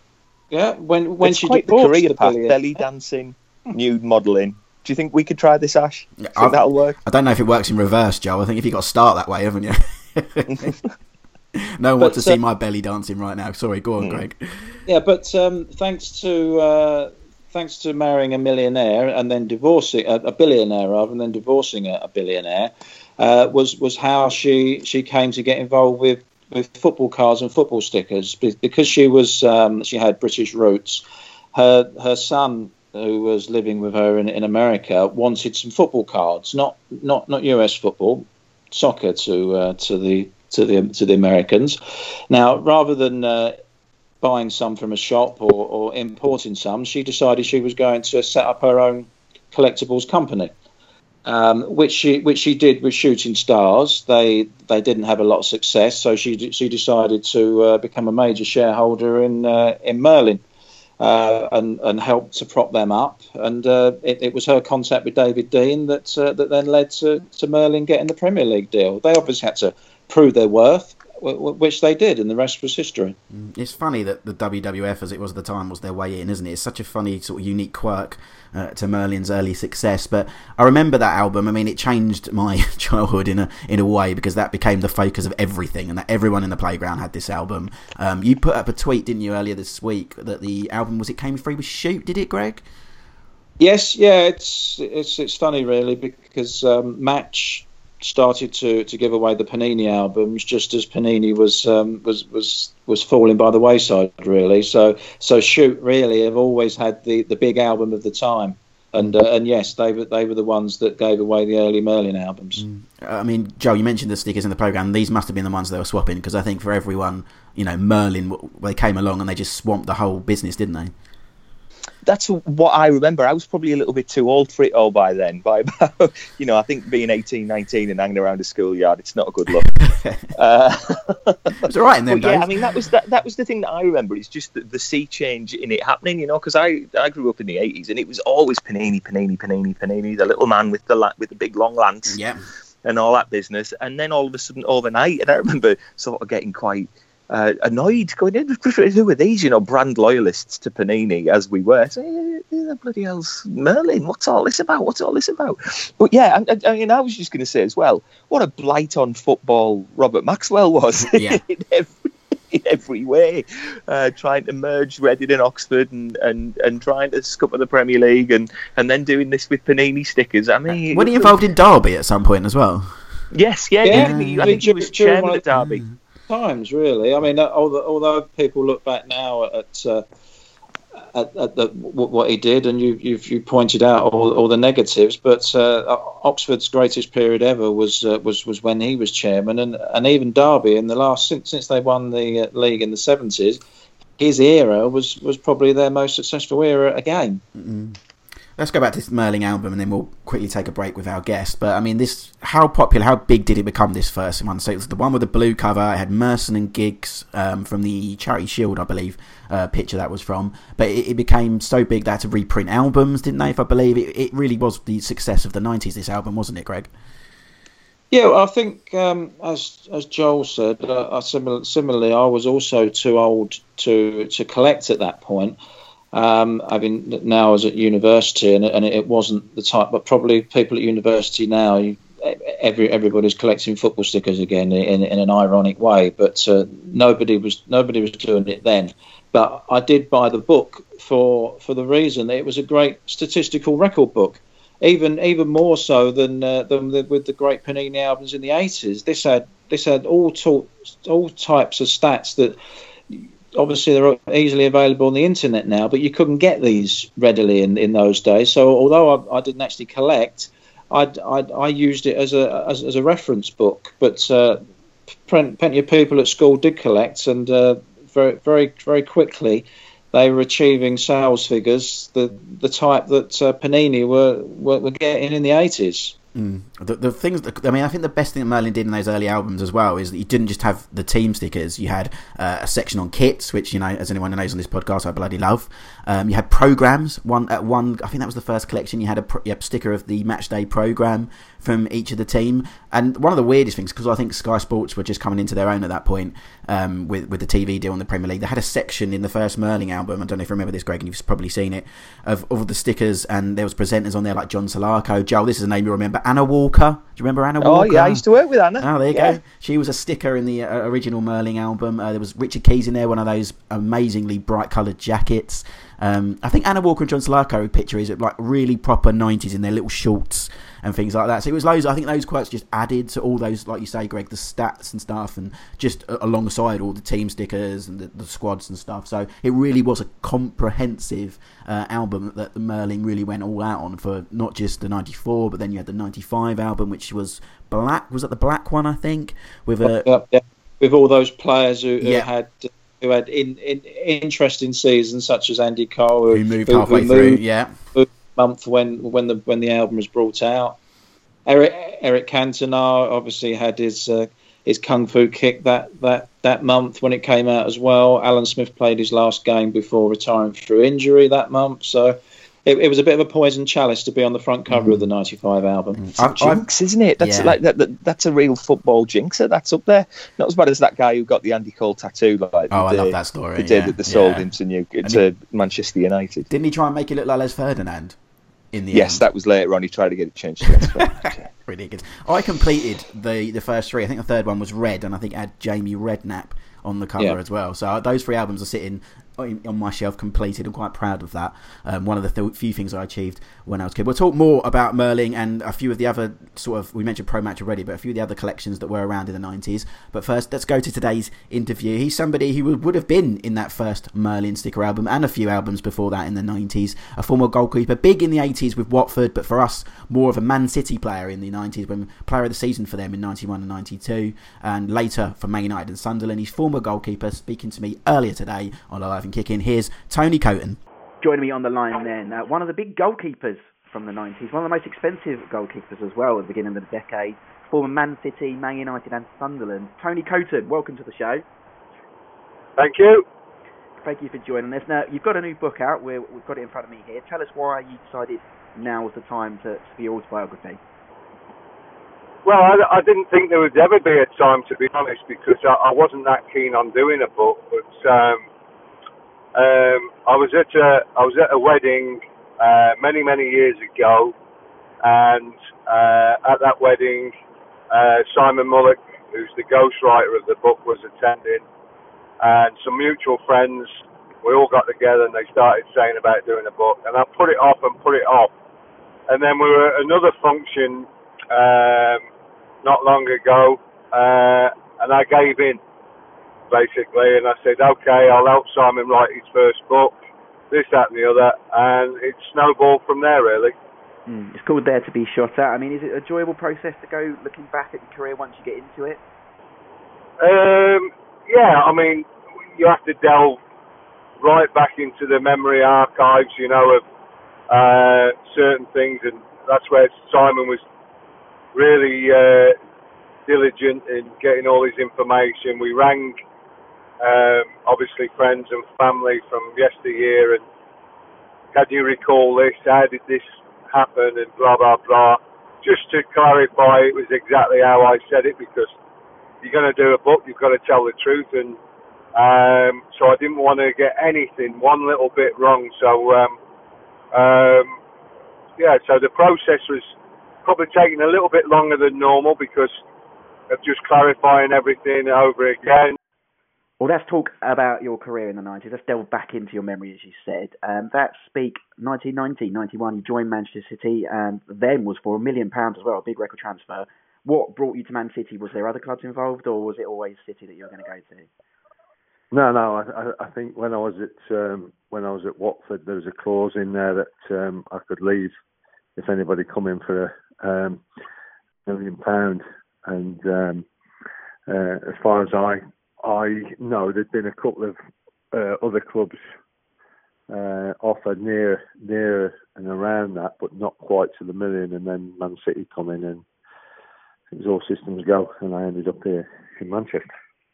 Yeah, when when it's she quite divorced the career path: belly dancing, nude modelling, Do you think we could try this, Ash? think that'll work? I don't know if it works in reverse, Joe. I think if you got to start that way, haven't you? no one wants to see uh, my belly dancing right now. Sorry, go on, hmm. Greg. Yeah, but um, thanks to uh, thanks to marrying a millionaire and then divorcing a, a billionaire rather than divorcing a, a billionaire, uh, was was how she she came to get involved with with football cards and football stickers because she was um, she had British roots. Her her son who was living with her in, in America wanted some football cards, not not not US football, soccer to uh, to the to the to the Americans. Now, rather than uh, buying some from a shop or, or importing some, she decided she was going to set up her own collectibles company. Um, which she which she did with Shooting Stars. They they didn't have a lot of success, so she she decided to uh, become a major shareholder in uh, in Merlin. Uh, and and help to prop them up. And uh, it, it, was her contact with David Dein that uh, that then led to, to Merlin getting the Premier League deal. They obviously had to prove their worth, which they did, and the rest was history. Mm, it's funny that the WWF, as it was at the time, was their way in, isn't it? It's such a funny, sort of unique quirk uh, to Merlin's early success. But I remember that album. I mean, it changed my childhood in a in a way because that became the focus of everything, and that everyone in the playground had this album. Um, you put up a tweet, didn't you, earlier this week that the album was it came free with Shoot? Did it, Greg? Yes, yeah. It's it's it's funny, really, because um, Match started to, to give away the Panini albums just as Panini was um, was was was falling by the wayside really. So so shoot really have always had the, the big album of the time. And uh, and yes, they were they were the ones that gave away the early Merlin albums. Mm. I mean, Joe, you mentioned the stickers in the program. These must have been the ones they were swapping because I think for everyone, you know, Merlin they came along and they just swamped the whole business, didn't they? That's what I remember. I was probably a little bit too old for it all by then. By about, you know, I think being 18, 19 and hanging around a schoolyard, it's not a good look. uh, it's all right in them Yeah, I mean, that was that, that was the thing that I remember. It's just the, the sea change in it happening, you know, because I, I grew up in the 80s and it was always Panini, Panini, Panini, Panini, the little man with the with the big long lance. Yeah. And all that business, and then all of a sudden overnight, and I remember sort of getting quite uh, annoyed, going, in. who are these, you know, brand loyalists to Panini as we were? So, yeah, bloody hell's Merlin. What's all this about? What's all this about? But yeah, I, I, mean, I was just going to say as well, what a blight on football Robert Maxwell was yeah. in, every, in every way, uh, trying to merge Reading and Oxford and, and, and trying to scupper the Premier League and, and then doing this with Panini stickers. I mean, when he involved in Derby at some point as well. Yes, yeah, yeah. yeah. I think he was chairman at Derby. Mm times, really. I mean, although, although people look back now at, uh, at, at the, what he did, and you, you've you pointed out all, all the negatives, but uh, Oxford's greatest period ever was uh, was was when he was chairman, and, and even Derby in the last since since they won the uh, league in the seventies, his era was was probably their most successful era again. Mm-hmm. Let's go back to this Merlin album and then we'll quickly take a break with our guest. But I mean, this how popular, how big did it become? This first one, so it was the one with the blue cover. It had Merson and Giggs um, from the Charity Shield, I believe, uh, picture that was from. But it, it, became so big had to reprint albums, didn't they? If I believe it, it really was the success of the '90s. This album, wasn't it, Greg? Yeah, I think um, as as Joel said, uh, similarly, I was also too old to to collect at that point. Um, I mean, now I was at university, and, and it wasn't the type. But probably people at university now, you, every everybody's collecting football stickers again in, in an ironic way. But uh, nobody was nobody was doing it then. But I did buy the book for for the reason that it was a great statistical record book, even even more so than uh, than the, with the great Panini albums in the eighties. This had this had all all types of stats that obviously they're easily available on the internet now, but you couldn't get these readily in, in those days. So although I, I didn't actually collect, I'd, I'd, i used it as a as, as a reference book. But uh, plenty of people at school did collect, and uh, very very very quickly they were achieving sales figures the the type that uh, Panini were, were, were getting in the eighties. The, the things that, I mean, I think the best thing that Merlin did in those early albums as well is that you didn't just have the team stickers. You had uh, a section on kits, which you know, as anyone who knows on this podcast, I bloody love. Um, you had programs. One at one, I think that was the first collection. You had a, pro, you had a sticker of the match day program. from each of the team. And one of the weirdest things, because I think Sky Sports were just coming into their own at that point um, with with the TV deal in the Premier League, they had a section in the first Merlin album. I don't know if you remember this, Greg, and you've probably seen it of of the stickers, and there was presenters on there like John Salako, Joel. This is a name you remember. Anna Walker. Do you remember Anna Walker? Oh yeah, I used to work with Anna. Oh, there you yeah. go. She was a sticker in the uh, original Merlin album. Uh, there was Richard Keys in there, one of those amazingly bright coloured jackets. Um, I think Anna Walker and John Salako picture is like really proper 90s in their little shorts and things like that. So it was loads. I think those quotes just added to all those, like you say, Greg, the stats and stuff, and just alongside all the team stickers and the, the squads and stuff. So it really was a comprehensive uh, album that the Merlin really went all out on for not just the '94, but then you had the '95 album, which was black. Was that the black one? I think with a yeah, yeah. with all those players who, who had who had in, in interesting seasons, such as Andy Cole, who, who moved who, halfway who through, moved yeah, month when when the when the album was brought out. Eric Eric Cantona obviously had his uh, his kung fu kick that, that that month when it came out as well. Alan Smith played his last game before retiring through injury that month, so it, it, was a bit of a poison chalice to be on the front cover mm. of the '95 album. Mm. It's a jinx, isn't it? That's yeah. like that, that, That's a real football jinxer. That's up there. Not as bad as that guy who got the Andy Cole tattoo. Like oh, I love that story. The day yeah. that they sold yeah. him to New to he, Manchester United. Didn't he try and make it look like Les Ferdinand? In the yes, end? that was later on. He tried to get it changed to Les Ferdinand. Ridiculous. I completed the the first three. I think the third one was Red, and I think had Jamie Redknapp on the cover yeah. as well. So those three albums are sitting on my shelf completed. I'm quite proud of that. Um, one of the th- few things I achieved when I was a kid. We'll talk more about Merlin and a few of the other sort of we mentioned Pro Match already, but a few of the other collections that were around in the 90s. But first, let's go to today's interview. He's somebody who would have been in that first Merlin sticker album and a few albums before that in the 90s. A former goalkeeper, big in the 80s with Watford, but for us, more of a Man City player in the 90s, when player of the season for them in 91 and 92, and later for Man United and Sunderland. He's former goalkeeper, speaking to me earlier today on Alive and Kicking. Here's Tony Coton. Joining me on the line then, uh, one of the big goalkeepers from the 90s, one of the most expensive goalkeepers as well at the beginning of the decade, former Man City, Man United and Sunderland. Tony Coton, welcome to the show. Thank you. Thank you for joining us. Now, you've got a new book out, we have got it in front of me here. Tell us why you decided now was the time to, for your autobiography. Well, I, I, didn't think there would ever be a time, to be honest, because I, I wasn't that keen on doing a book. But um, um, I was at a I was at a wedding uh, many many years ago, and uh, at that wedding, uh, Simon Mullock, who's the ghostwriter of the book, was attending, and some mutual friends. We all got together and they started saying about doing a book, and I put it off and put it off, and then we were at another function um, not long ago, uh, and I gave in basically, and I said, okay, I'll help Simon write his first book, this, that, and the other, and it snowballed from there, really. Mm, it's called There to Be Shot At. I mean, is it an enjoyable process to go looking back at your career once you get into it? Um, yeah, I mean, you have to delve right back into the memory archives, you know, of uh, certain things, and that's where Simon was really uh, diligent in getting all his information. We rang um, obviously friends and family from yesteryear and can you recall this? How did this happen? And blah blah blah. Just to clarify, it was exactly how I said it because you're going to do a book, you've got to tell the truth, and um, so I didn't want to get anything one little bit wrong. So um, um, yeah, so the process was probably taking a little bit longer than normal because of just clarifying everything over again. Well, let's talk about your career in the 90s. Let's delve back into your memory, as you said. Um, that speak 1990, 91, you joined Manchester City, and then was for a million pounds as well, a big record transfer. What brought you to Man City? Was there other clubs involved, or was it always City that you were going to go to? No, no. I, I think when I was at um, when I was at Watford, there was a clause in there that um, I could leave if anybody come in for a um, million pound. And um, uh, as far as I I know there'd been a couple of uh, other clubs uh, offered near near and around that, but not quite to the million. And then Man City come in, and it was all systems go, and I ended up here in Manchester.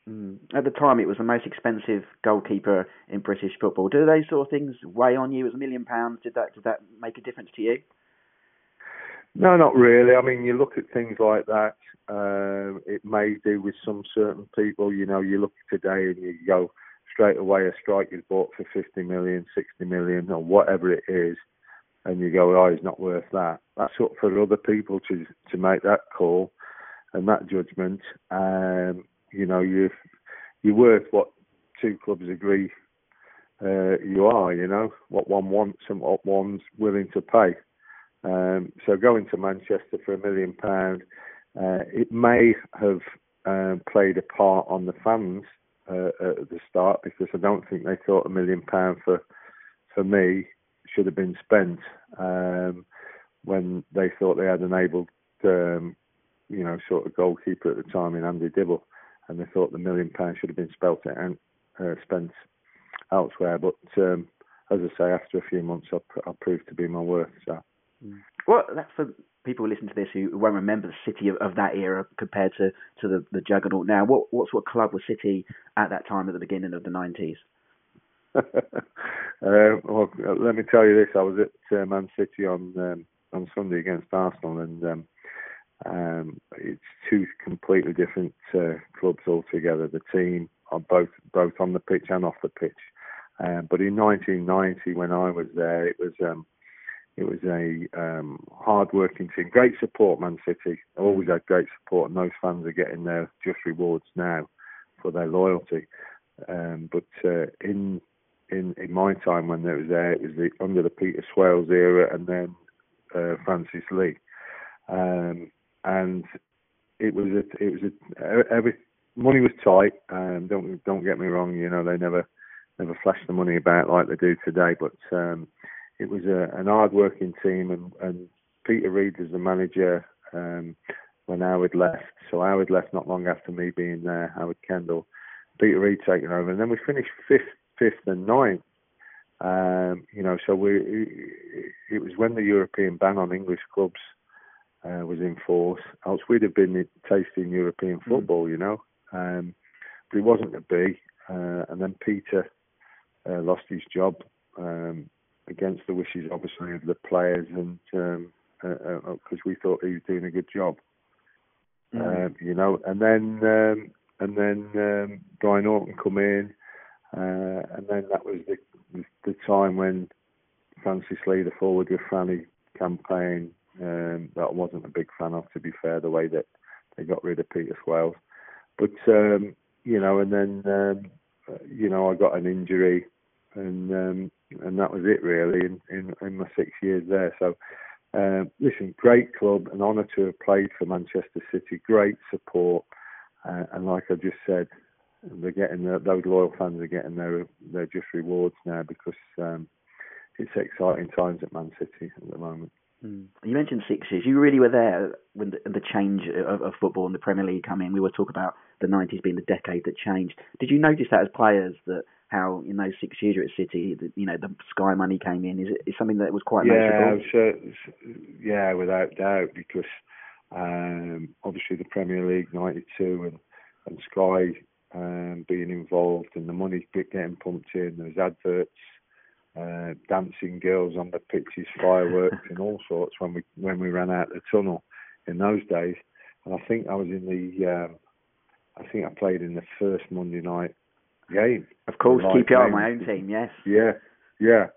Mm. At the time, it was the most expensive goalkeeper in British football. Do those sort of things weigh on you? As a million pounds, did that did that make a difference to you? No, not really. I mean, you look at things like that. Uh, it may do with some certain people. You know, you look today and you go straight away. A strike striker's bought for 50 million, 60 million, or whatever it is, and you go, "Oh, he's not worth that." That's up for other people to to make that call and that judgment. Um, you know, you you're worth what two clubs agree uh, you are. You know what one wants and what one's willing to pay. Um, so going to Manchester for a million pound, uh, it may have um, played a part on the fans uh, at the start because I don't think they thought a million pound for for me should have been spent um, when they thought they had an able, um, you know, sort of goalkeeper at the time in Andy Dibble, and they thought the million pound should have been spelt and uh, spent elsewhere. But um, as I say, after a few months, I, I proved to be my worth. So. Well, that's for people who listen to this who won't remember the City of, of that era compared to, to the, the juggernaut now. What what sort of club was City at that time at the beginning of the nineties? uh, well, let me tell you this: I was at uh, Man City on um, on Sunday against Arsenal, and um, um, it's two completely different uh, clubs altogether. The team are both both on the pitch and off the pitch. Um, but in 1990, when I was there, it was um, it was a um, hard-working team. Great support, Man City. Always had great support, and those fans are getting their just rewards now for their loyalty. Um, but uh, in in in my time when I was there, it was the, under the Peter Swales era, and then uh, Francis Lee, um, and it was a, it was a, every money was tight. Um, don't don't get me wrong, you know they never never flashed the money about like they do today, but um, it was a, an hard-working team, and, and Peter Reid was the manager um, when Howard left. So Howard left not long after me being there. Howard Kendall, Peter Reid taking over, and then we finished fifth, fifth and ninth. Um, you know, so we it was when the European ban on English clubs uh, was in force. Else we'd have been tasting European hmm. football, mm. you know. Um, but it wasn't to be. Uh, and then Peter uh, lost his job. Um, against the wishes, obviously, of the players, and because um, uh, uh, we thought he was doing a good job. Mm. Um, you know, and then um, and then um, Brian Horton come in, uh, and then that was the, the, time when Francis Lee, the forward with Franny campaign, um, that I wasn't a big fan of, to be fair, the way that they got rid of Peter Swales. But um, you know, and then um, uh, you know, I got an injury, and um, and that was it really in, in, in my six years there. So, uh, listen, great club, an honour to have played for Manchester City, great support, uh, and like I just said, they're getting those loyal fans are getting their their just rewards now because um, it's exciting times at Man City at the moment. Mm. You mentioned six years. You really were there when the, the change of, of, football and the Premier League come in. We were talking about the 90s being the decade that changed. Did you notice that as players that how in those six years at City, the, you know, the Sky money came in? Is it is something that was quite yeah, sure, yeah, without doubt, because um, obviously the Premier League '92 and and Sky um, being involved and the money getting pumped in. There's adverts uh, dancing girls on the pitches, fireworks, and all sorts when we when we ran out the tunnel in those days. And I think I was in the, um, I think I played in the first Monday night game. Of course, keep you on my own team. Yes. Yeah, yeah.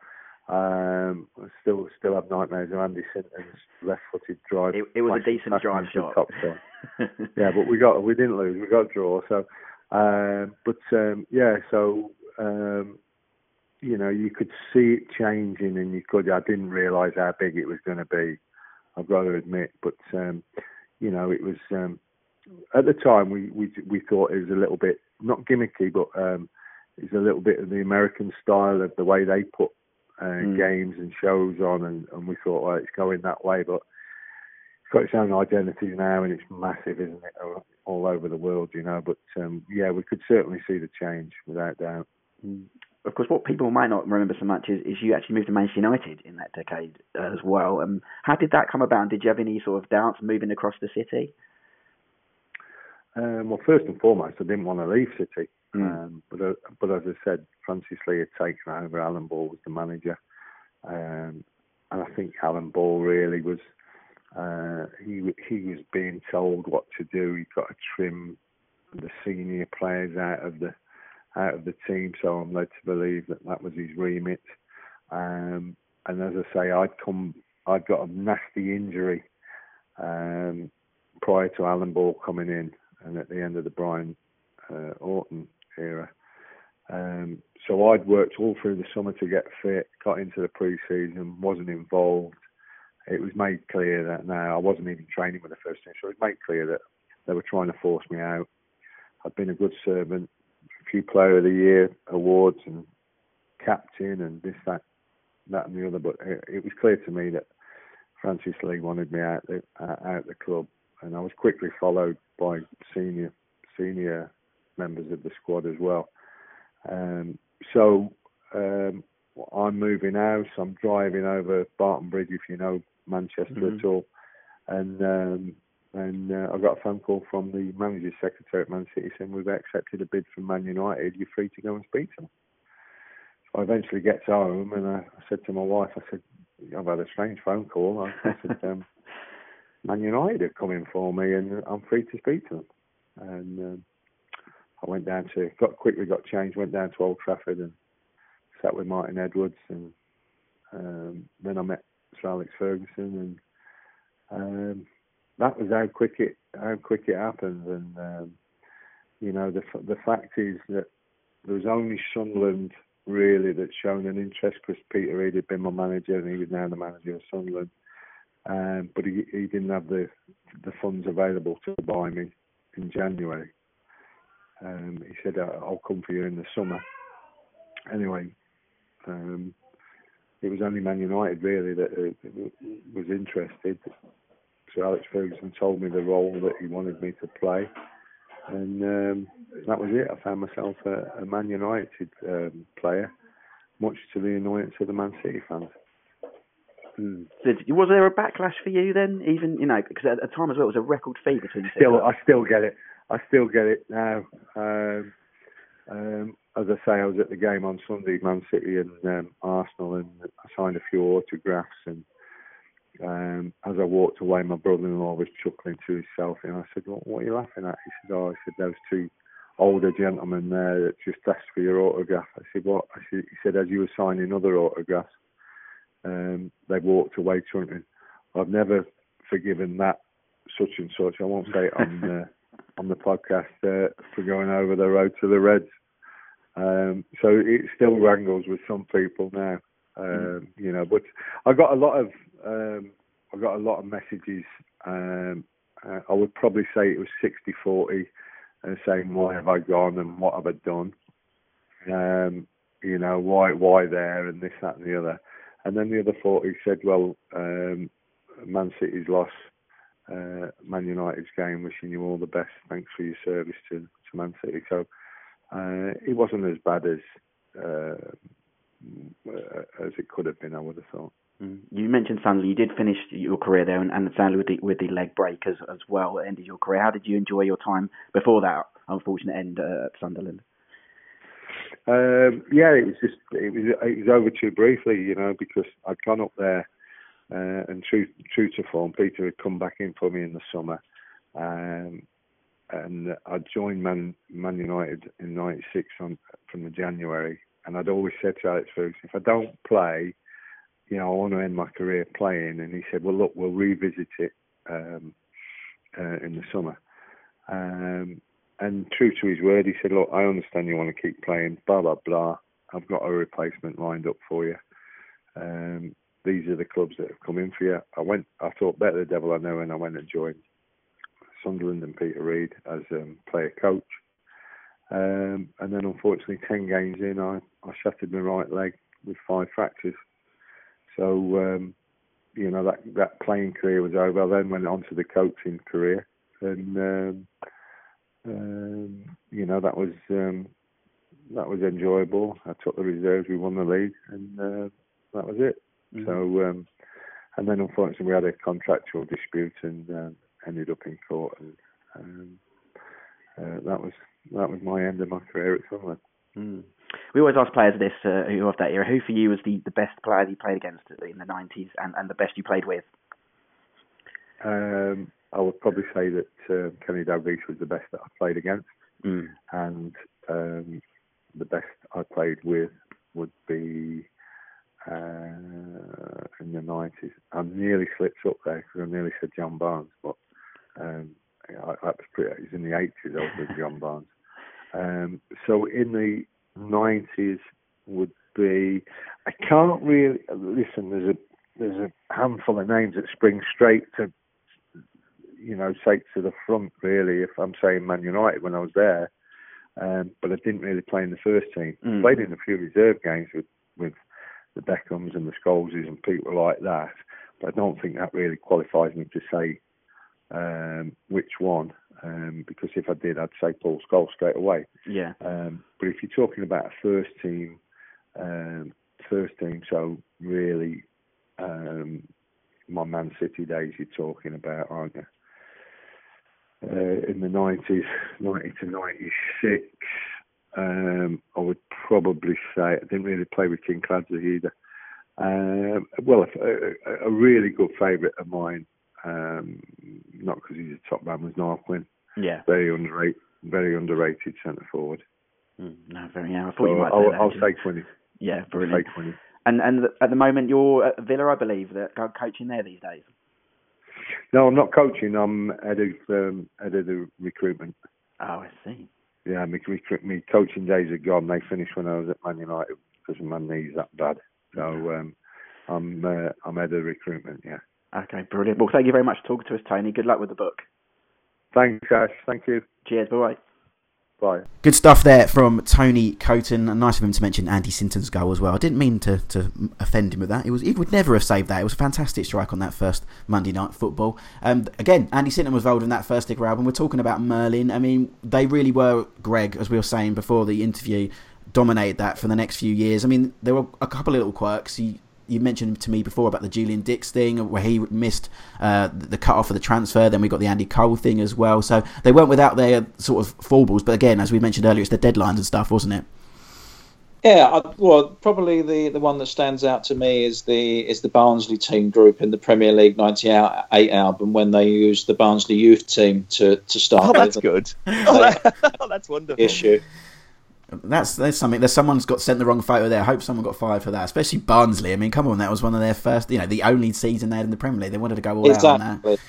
Um, still still have nightmares of Andy Sinton's left-footed drive. It, it was a decent drive shot. Top yeah, but we got we didn't lose. We got a draw. So, um, but um, yeah, so um, you know, you could see it changing, and you could. I didn't realise how big it was going to be. I've got to admit, but um, you know, it was um, at the time we, we we thought it was a little bit not gimmicky, but um, it's a little bit of the American style of the way they put uh, mm. games and shows on, and, and we thought, well, it's going that way, but it's got its own identity now, and it's massive, isn't it, all over the world, you know. But um, yeah, we could certainly see the change without doubt. Mm of course, what people might not remember so much is, is you actually moved to Manchester United in that decade uh, as well. Um, how did that come about? Did you have any sort of doubts moving across the city? Um, well, first and foremost, I didn't want to leave City. Mm. Um, but, uh, but as I said, Francis Lee had taken over. Alan Ball was the manager. Um, and I think Alan Ball really was Uh, he he was being told what to do. He got to trim the senior players out of the out of the team. So I'm led to believe that that was his remit. Um, and as I say, I'd come, I'd got a nasty injury um, prior to Alan Ball coming in, and at the end of the Brian uh, Orton era. Um, so I'd worked all through the summer to get fit, got into the pre-season, wasn't involved. It was made clear that now I wasn't even training with the first team, so it was made clear that they were trying to force me out. I'd been a good servant, a few Player of the Year awards and captain and this, that, that and the other. But it, it was clear to me that Francis Lee wanted me out the out the club, and I was quickly followed by senior senior members of the squad as well. Um, so um, I'm moving house. I'm driving over Barton Bridge, if you know Manchester mm-hmm. at all, and um, and uh, I got a phone call from the manager's secretary at Man City saying we've accepted a bid from Man United. You're free to go and speak to them. So I eventually get to home and I, I said to my wife, I said, I've had a strange phone call. I, I said, um, Man United are coming for me and I'm free to speak to them. And um, I went down to, got quickly got changed, went down to Old Trafford and sat with Martin Edwards and um, then I met Sir Alex Ferguson and um, that was how quick it how quick it happened. And um, you know, the the fact is that there was only Sunderland really that shown an interest because Peter Reid had been my manager and he was now the manager of Sunderland. Um, but he, he didn't have the the funds available to buy me in January. Um, he said, "I'll come for you in the summer." Anyway, um, it was only Man United really that uh, was interested. So Alex Ferguson told me the role that he wanted me to play, and um, that was it. I found myself a, a Man United um, player, much to the annoyance of the Man City fans. Hmm. Did, was there a backlash for you then? Even you know, because at the time as well, it was a record fee between Still, I still get it. I still get it now. Um, um, as I say, I was at the game on Sunday, Man City and um, Arsenal, and I signed a few autographs and um, as I walked away, my brother-in-law was chuckling to himself, and I said, "What, what are you laughing at?" He said, "Oh, I said those two older gentlemen there that just asked for your autograph." I said, "What?" I said, "He said as you were signing other autographs, um, they walked away chuckling. I've never forgiven that such and such. I won't say it on uh, on the podcast uh, for going over the road to the Reds. Um, so it still wrangles with some people now." Mm. Um, you know, but I got a lot of um, I got a lot of messages. Um, uh, I would probably say it was 60-40, uh, saying why have I gone and what have I done. Um, you know, why why there and this that and the other. And then the other 40 said, well, um, Man City's lost. Uh, Man United's game, wishing you all the best. Thanks for your service to, to Man City. So uh, it wasn't as bad as uh, as it could have been. I would have thought. Mm. You mentioned Sunderland. You did finish your career there, and, and with the with the leg break as as well, ended your career. How did you enjoy your time before that unfortunate end uh, at Sunderland? Um, yeah, it was just it was it was over too briefly, you know, because I'd gone up there, uh, and true true to form, Peter had come back in for me in the summer, um, and I joined Man Man United in '96 on from the January, and I'd always said to Alex Ferguson, if I don't play, you know, I want to end my career playing. And he said, well, look, we'll revisit it um, uh, in the summer. Um, and true to his word, he said, look, I understand you want to keep playing, blah, blah, blah. I've got a replacement lined up for you. Um, these are the clubs that have come in for you. I went, I thought, better the devil I know, and I went and joined Sunderland and Peter Reid as um, player coach. Um, and then, unfortunately, 10 games in, I, I shattered my right leg with five fractures. So, um, you know, that, that playing career was over. I then went on to the coaching career. And, um, um, you know, that was um, that was enjoyable. I took the reserves, we won the league, and uh, that was it. Mm-hmm. So, um, and then unfortunately we had a contractual dispute and uh, ended up in court, and um, uh, that was that was my end of my career at Sunderland. Mm. We always ask players this uh, who of that era, who for you was the, the best player you played against in the 90s and, and the best you played with? Um, I would probably say that um, Kenny Dalglish was the best that I played against, mm. and um, the best I played with would be uh, in the nineties. I nearly slipped up there because I nearly said John Barnes, but um, I, I was pretty. It was in the eighties. I was with John Barnes. Um, so in the nineties would be. I can't really listen. There's a there's a handful of names that spring straight to you know straight to the front. Really, if I'm saying Man United when I was there, um, but I didn't really play in the first team. Mm. Played in a few reserve games with with the Beckhams and the Scholeses and people like that. But I don't think that really qualifies me to say um, which one. Um, because if I did, I'd say Paul Scholes straight away. Yeah. Um, but if you're talking about a first team, um, first team, so really um, my Man City days you're talking about, aren't you? Uh, in the 90s, 90 to 96, um, I would probably say I didn't really play with Kinkladze either. Um, well, a, a, really good favourite of mine, um, not because he's a top man, was Niall Quinn. Yeah. Very underrated, very underrated centre forward. Mm, no, very. Yeah, I thought so you might I'll, that. I'll say Quinny. Yeah, I'll brilliant. say Quinny. And and at the moment you're at Villa, I believe, that coaching there these days. No, I'm not coaching. I'm head of um, head of the recruitment. Oh, I see. Yeah, my, my coaching days are gone. They finished when I was at Man United because my knees that bad. So um, I'm uh, I'm head of recruitment. Yeah. Okay, brilliant. Well, thank you very much for talking to us, Tony. Good luck with the book. Thanks, Ash. Thank you. Cheers. Bye. Bye. Good stuff there from Tony Coton. Nice of him to mention Andy Sinton's goal as well. I didn't mean to, to offend him with that. It was he would never have saved that. It was a fantastic strike on that first Monday night football. Um, again, Andy Sinton was involved in that first sticker album. We're talking about Merlin. I mean, they really were Greg, as we were saying before the interview, dominated that for the next few years. I mean, there were a couple of little quirks. He, you mentioned to me before about the Julian Dicks thing, where he missed uh, the cut off of the transfer. Then we got the Andy Cole thing as well. So they weren't without their sort of foibles. But again, as we mentioned earlier, it's the deadlines and stuff, wasn't it? Yeah, I, well, probably the, the one that stands out to me is the is the Barnsley team group in the Premier League '98 album when they used the Barnsley youth team to, to start. Oh, that's good. Oh, that, oh, that's wonderful. Issue. That's there's something. There's someone's got sent the wrong photo there. I hope someone got fired for that, especially Barnsley. I mean, come on, that was one of their first, you know, the only season they had in the Premier League. They wanted to go all exactly. out on that.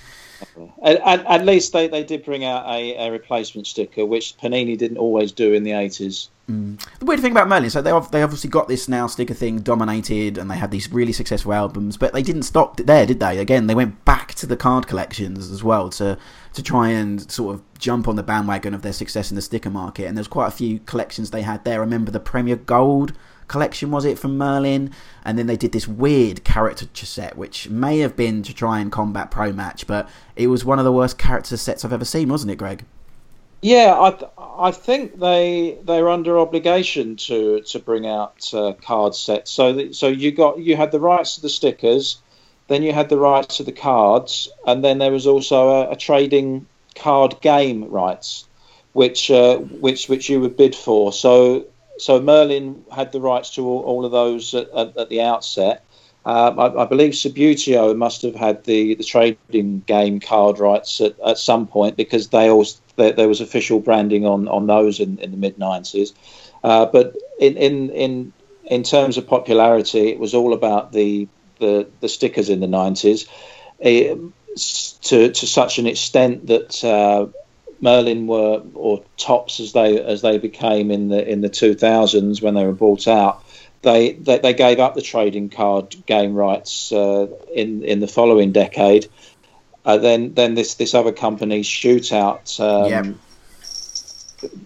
At, at, at, least they, they did bring out a, a, replacement sticker, which Panini didn't always do in the 80s. Mm. The weird thing about Merlin, so they they obviously got this now sticker thing dominated, and they had these really successful albums, but they didn't stop there, did they? Again, they went back to the card collections as well to to try and sort of jump on the bandwagon of their success in the sticker market. And there's quite a few collections they had there. I remember the Premier Gold collection was it from Merlin, and then they did this weird character set, which may have been to try and combat Pro Match, but it was one of the worst character sets I've ever seen, wasn't it, Greg? Yeah, I I think they they're under obligation to to bring out uh, card sets. So so you got you had the rights to the stickers, then you had the rights to the cards, and then there was also a, a trading card game rights, which uh, which which you would bid for. So so Merlin had the rights to all, all of those at, at, at the outset. Um, I, I, believe Subbuteo must have had the, the trading game card rights at, at some point because they always there, there was official branding on, on those in, in the mid nineties. Uh, but in, in in in terms of popularity, it was all about the the, the stickers in the nineties, to to such an extent that uh, Merlin were or Topps as they as they became in the in the two thousands when they were bought out they, they, they gave up the trading card game rights uh, in in the following decade. Uh, then then this this other company Shootout. Um.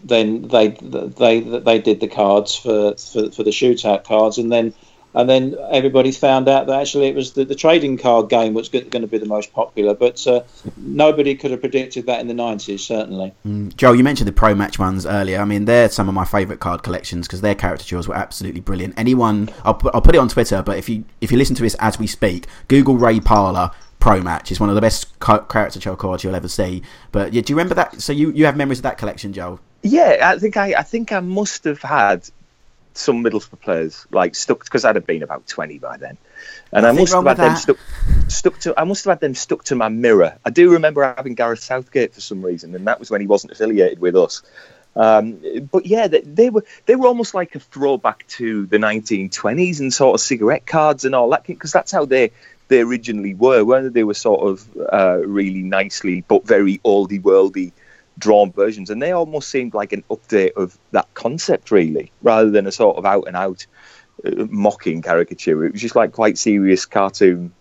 Then they they they did the cards for, for, for the shootout cards, and then and then everybody found out that actually it was the, the trading card game was going to be the most popular. But uh, nobody could have predicted that in the nineties, certainly. Mm. Joe, you mentioned the pro match ones earlier. I mean, they're some of my favourite card collections because their caricatures were absolutely brilliant. Anyone, I'll put, I'll put it on Twitter, but if you if you listen to this as we speak, Google Ray Parlour pro match. It's one of the best caricature cards you'll ever see. But yeah, do you remember that? So you, you have memories of that collection, Joe? Yeah, I think I I think I must have had some Middlesbrough players like stuck because I'd have been about twenty by then, and I must have had them stuck, stuck to. I must have had them stuck to my mirror. I do remember having Gareth Southgate for some reason, and that was when he wasn't affiliated with us. Um, but yeah, they, they, were they were almost like a throwback to the 1920s and sort of cigarette cards and all that because that's how they they originally were. Whether they were sort of uh, really nicely but very oldie worldy drawn versions, and they almost seemed like an update of that concept, really, rather than a sort of out and out uh, mocking caricature. It was just like quite serious cartoon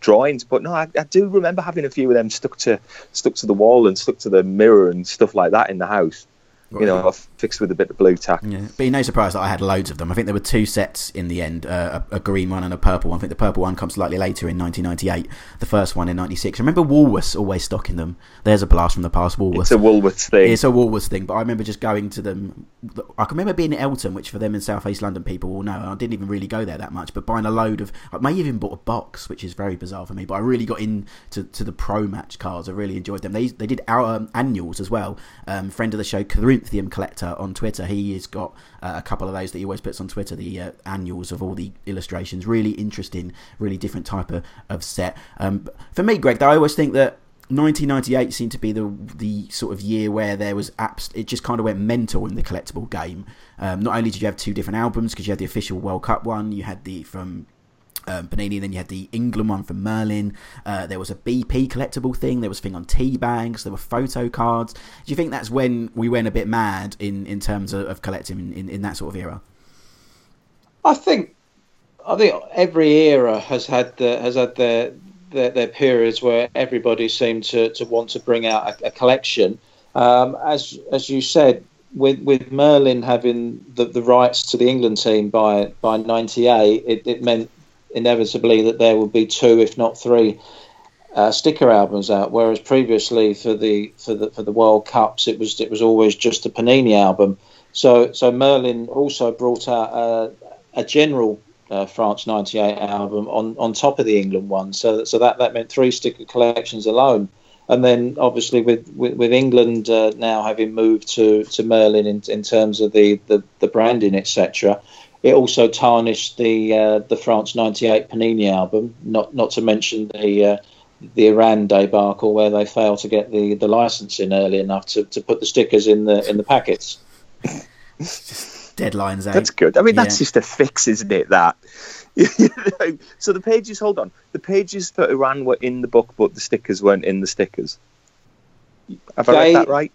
drawings. But no, I, I, do remember having a few of them stuck to stuck to the wall and stuck to the mirror and stuff like that in the house you know, I fixed with a bit of Blu Tack. Yeah, be no surprise that I had loads of them. I think there were two sets in the end, uh, a, a, green one and a purple one. I think the purple one comes slightly later in 1998. The first one in '96. I remember Woolworths always stocking them. There's a blast from the past. Woolworths. It's a Woolworths thing. It's a Woolworths thing. But I remember just going to them. I can remember being in Eltham, which for them in South East London people will know. I didn't even really go there that much, but buying a load of. I may have even bought a box, which is very bizarre for me. But I really got into to the pro match cards. I really enjoyed them. They they did our um, annuals as well. Um, friend of the show, Corinthian Collector on Twitter. He has got uh, a couple of those that he always puts on Twitter, the uh, annuals of all the illustrations. Really interesting, really different type of, of set. Um, for me, Greg, though, I always think that 1998 seemed to be the the sort of year where there was apps. It just kind of went mental in the collectible game. Um, not only did you have two different albums because you had the official World Cup one, you had the from um, Panini. Then you had the England one from Merlin. Uh, there was a BP collectible thing. There was a thing on tea bags. There were photo cards. Do you think that's when we went a bit mad in, in terms of, of collecting in, in, that sort of era? I think I think every era has had the, has had their, their, their periods where everybody seemed to, to want to bring out a, a collection. Um, as as you said, with with Merlin having the, the rights to the England team by by '98, it, it meant inevitably that there would be two, if not three, uh, sticker albums out. Whereas previously for the for the for the World Cups, it was it was always just a Panini album. So so Merlin also brought out a, a general uh, France '98 album on, on top of the England one. So so that that meant three sticker collections alone. And then obviously with with, with England uh, now having moved to, to Merlin in, in terms of the, the, the branding etc it also tarnished the uh, the France '98 Panini album. Not not to mention the uh, the Iran debacle where they failed to get the, the licensing early enough to, to put the stickers in the in the packets. Deadlines. Eh? That's good. I mean, yeah. that's just a fix, isn't it? That. so the pages. Hold on. The pages for Iran were in the book, but the stickers weren't in the stickers. Have I read that right?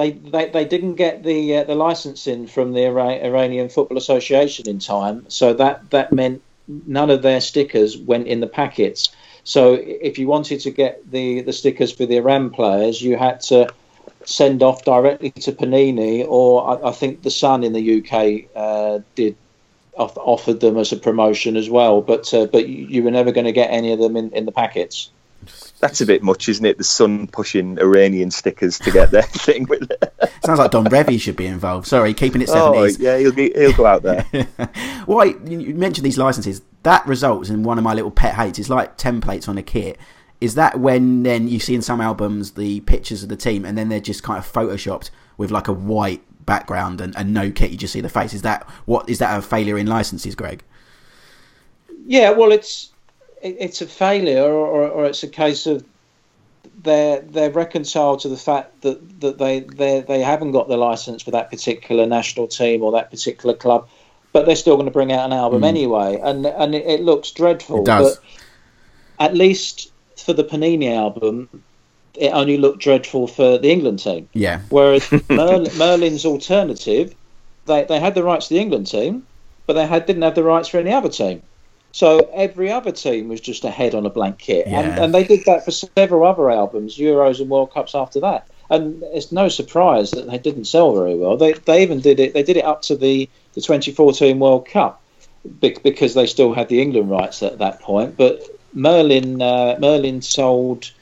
They, they, they didn't get the uh, the licensing from the Iranian Football Association in time, so that that meant none of their stickers went in the packets. So if you wanted to get the, the stickers for the Iran players, you had to send off directly to Panini, or I, I think the Sun in the UK uh, did offered them as a promotion as well. But uh, but you were never going to get any of them in, in the packets. That's a bit much, isn't it? The Sun pushing Iranian stickers to get their thing with it. Sounds like Don Revie should be involved. Sorry, keeping it oh, seventies. Oh, yeah, he'll be, he'll go out there. Why you mentioned these licenses? That results in one of my little pet hates. It's like templates on a kit. Is that when then you see in some albums the pictures of the team and then they're just kind of photoshopped with like a white background and, and no kit? You just see the face. Is that what? Is that a failure in licenses, Greg? Yeah, well, it's it's a failure, or, or, it's a case of they're they're reconciled to the fact that, that they they they haven't got the license for that particular national team or that particular club, but they're still going to bring out an album mm. anyway, and and it, it, looks dreadful. It does. But at least for the Panini album, it only looked dreadful for the England team. Yeah. Whereas Merlin, Merlin's alternative, they they had the rights to the England team, but they had didn't have the rights for any other team. So every other team was just a head on a blank kit, yeah. and, and they did that for several other albums, Euros and World Cups after that. And it's no surprise that they didn't sell very well. They they even did it. They did it up to the the 2014 World Cup because they still had the England rights at that point. But Merlin uh, Merlin sold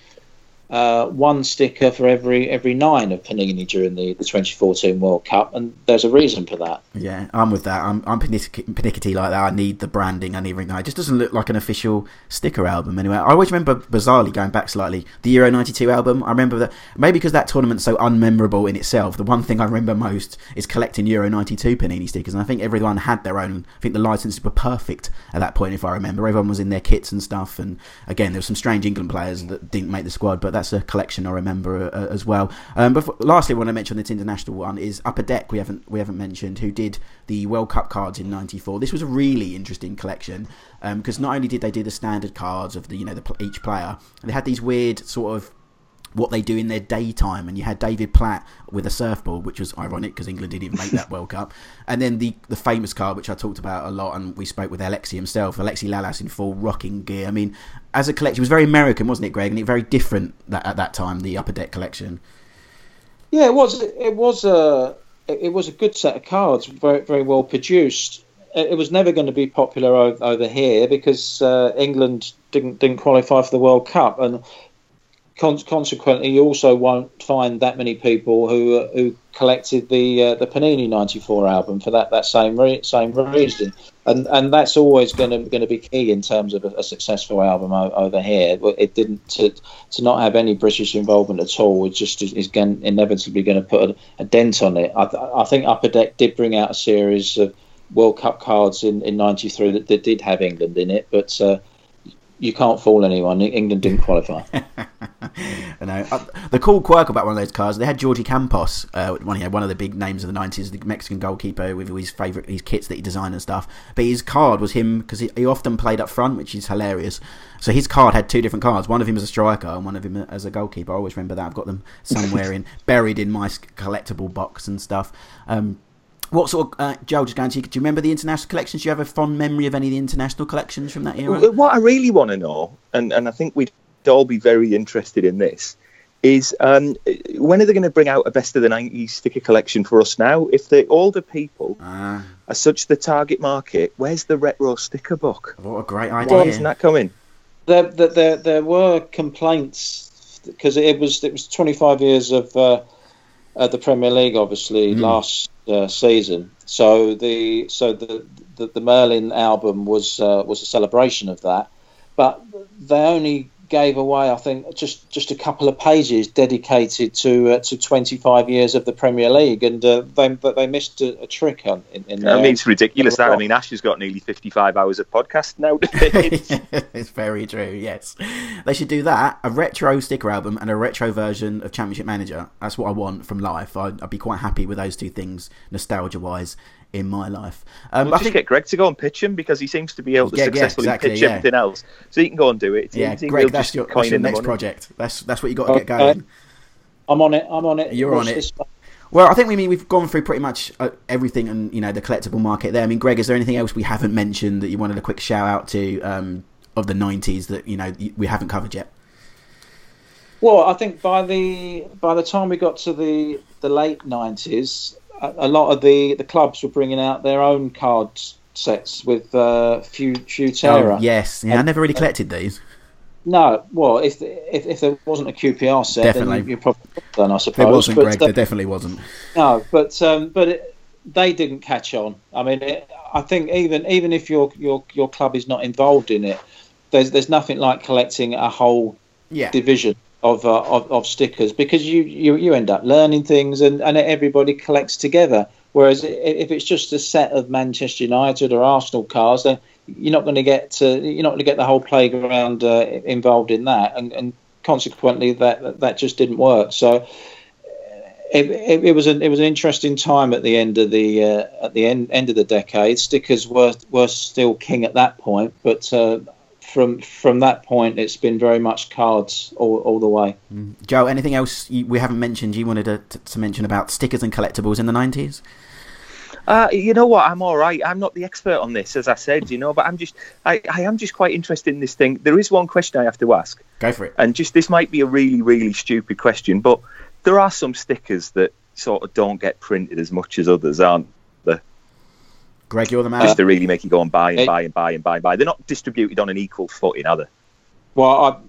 uh, one sticker for every every nine of Panini during the, the 2014 World Cup, and there's a reason for that. Yeah, I'm with that. I'm I'm panicky like that. I need the branding. I need everything. It just doesn't look like an official sticker album anyway. I always remember bizarrely going back slightly the Euro '92 album. I remember that maybe because that tournament's so unmemorable in itself. The one thing I remember most is collecting Euro '92 Panini stickers, and I think everyone had their own. I think the licenses were perfect at that point, if I remember. Everyone was in their kits and stuff, and again, there were some strange England players that didn't make the squad, but that's a collection I remember uh, as well. Um, but lastly, I want to mention this international one is Upper Deck. We haven't we haven't mentioned who did the World Cup cards in '94. This was a really interesting collection because um, not only did they do the standard cards of the you know the, each player, they had these weird sort of what they do in their daytime. And you had David Platt with a surfboard, which was ironic because England didn't even make that World Cup. And then the the famous card, which I talked about a lot, and we spoke with Alexi himself, Alexi Lalas in full rocking gear. I mean, as a collection, it was very American, wasn't it, Greg? And it very different that, at that time, the Upper Deck collection. Yeah, it was. It was a it was a good set of cards, very very well produced. It was never going to be popular over, here because uh, England didn't didn't qualify for the World Cup, and con- consequently, you also won't find that many people who uh, who collected the uh, the Panini '94 album for that that same re- same reason, and and that's always going to going to be key in terms of a, a successful album o- over here. It didn't to to not have any British involvement at all. It just is, is going, inevitably going to put a, a, dent on it. I, I think Upper Deck did bring out a series of World Cup cards in in '93 that, that, did have England in it, but uh, you can't fool anyone. England didn't qualify. Know. Uh, the cool quirk about one of those cars, they had Jorge Campos, uh, one, one of the big names of the 90s, the Mexican goalkeeper with his favourite his kits that he designed and stuff. But his card was him because he, he, often played up front, which is hilarious. So his card had two different cards. One of him as a striker and one of him as a goalkeeper. I always remember that. I've got them somewhere in buried in my collectible box and stuff. Um, what sort of, uh, Joe, just going to you, do you remember the international collections? Do you have a fond memory of any of the international collections from that era? What I really want to know, and, and I think we'd all be very interested in this, is um, when are they going to bring out a best of the 90s sticker collection for us now? If the older people uh, are such the target market, where's the retro sticker book? What a great idea. Why isn't that coming? There, there, there, there were complaints because it was it was 25 years of uh, uh, the Premier League, obviously, mm. last uh, season. So the so the, the, the Merlin album was uh, was a celebration of that, but they only gave away, I think, just just a couple of pages dedicated to uh, to 25 years of the Premier League, and uh, they they missed a, a trick on in, in I mean, it's ridiculous. That I mean, Ash has got nearly 55 hours of podcast now. it's very true. Yes, they should do that. A retro sticker album and a retro version of Championship Manager. That's what I want from life. I'd, I'd be quite happy with those two things, nostalgia wise in my life. Um, we'll I just think, get Greg to go and pitch him because he seems to be able to yeah, successfully yeah, exactly, pitch yeah. everything else. So he can go and do it. Yeah, Greg, that's your, that's your next project. That's that's what you got to okay. get going. I'm on it. I'm on it. You're Watch on it. Well, I think we mean we've gone through pretty much uh, everything and you know the collectible market there. I mean, Greg, is there anything else we haven't mentioned that you wanted a quick shout out to um, of the '90s that you know we haven't covered yet? Well, I think by the by the time we got to the the late '90s, a, lot of the, the clubs were bringing out their own card sets with uh, Futera. Oh, yes, yeah, and, I never really collected these. No, well, if if, if there wasn't a QPR set, definitely. then you, probably done, I suppose. There wasn't, but, Greg. Uh, there definitely wasn't. No, but um, but it, they didn't catch on. I mean, it, I think even even if your your your club is not involved in it, there's there's nothing like collecting a whole yeah. division of, uh, of, of stickers because you, you you end up learning things and, and everybody collects together. Whereas if it's just a set of Manchester United or Arsenal cars, then you're not going to get you're not going to get the whole playground uh, involved in that, and, and consequently that that just didn't work. So. It, it, it, was an it was an interesting time at the end of the uh, at the end end of the decade. Stickers were were still king at that point, but uh, from from that point, it's been very much cards all, all the way. Mm. Joe, anything else you, we haven't mentioned? You wanted to, to, mention about stickers and collectibles in the nineties? Uh, you know what? I'm all right. I'm not the expert on this, as I said. You know, but I'm just I, I am just quite interested in this thing. There is one question I have to ask. Go for it. And just this might be a really really stupid question, but there are some stickers that sort of don't get printed as much as others, aren't Greg, you're the man. Just to really make you go and buy and buy and buy and buy and buy. They're not distributed on an equal footing, are they? Well,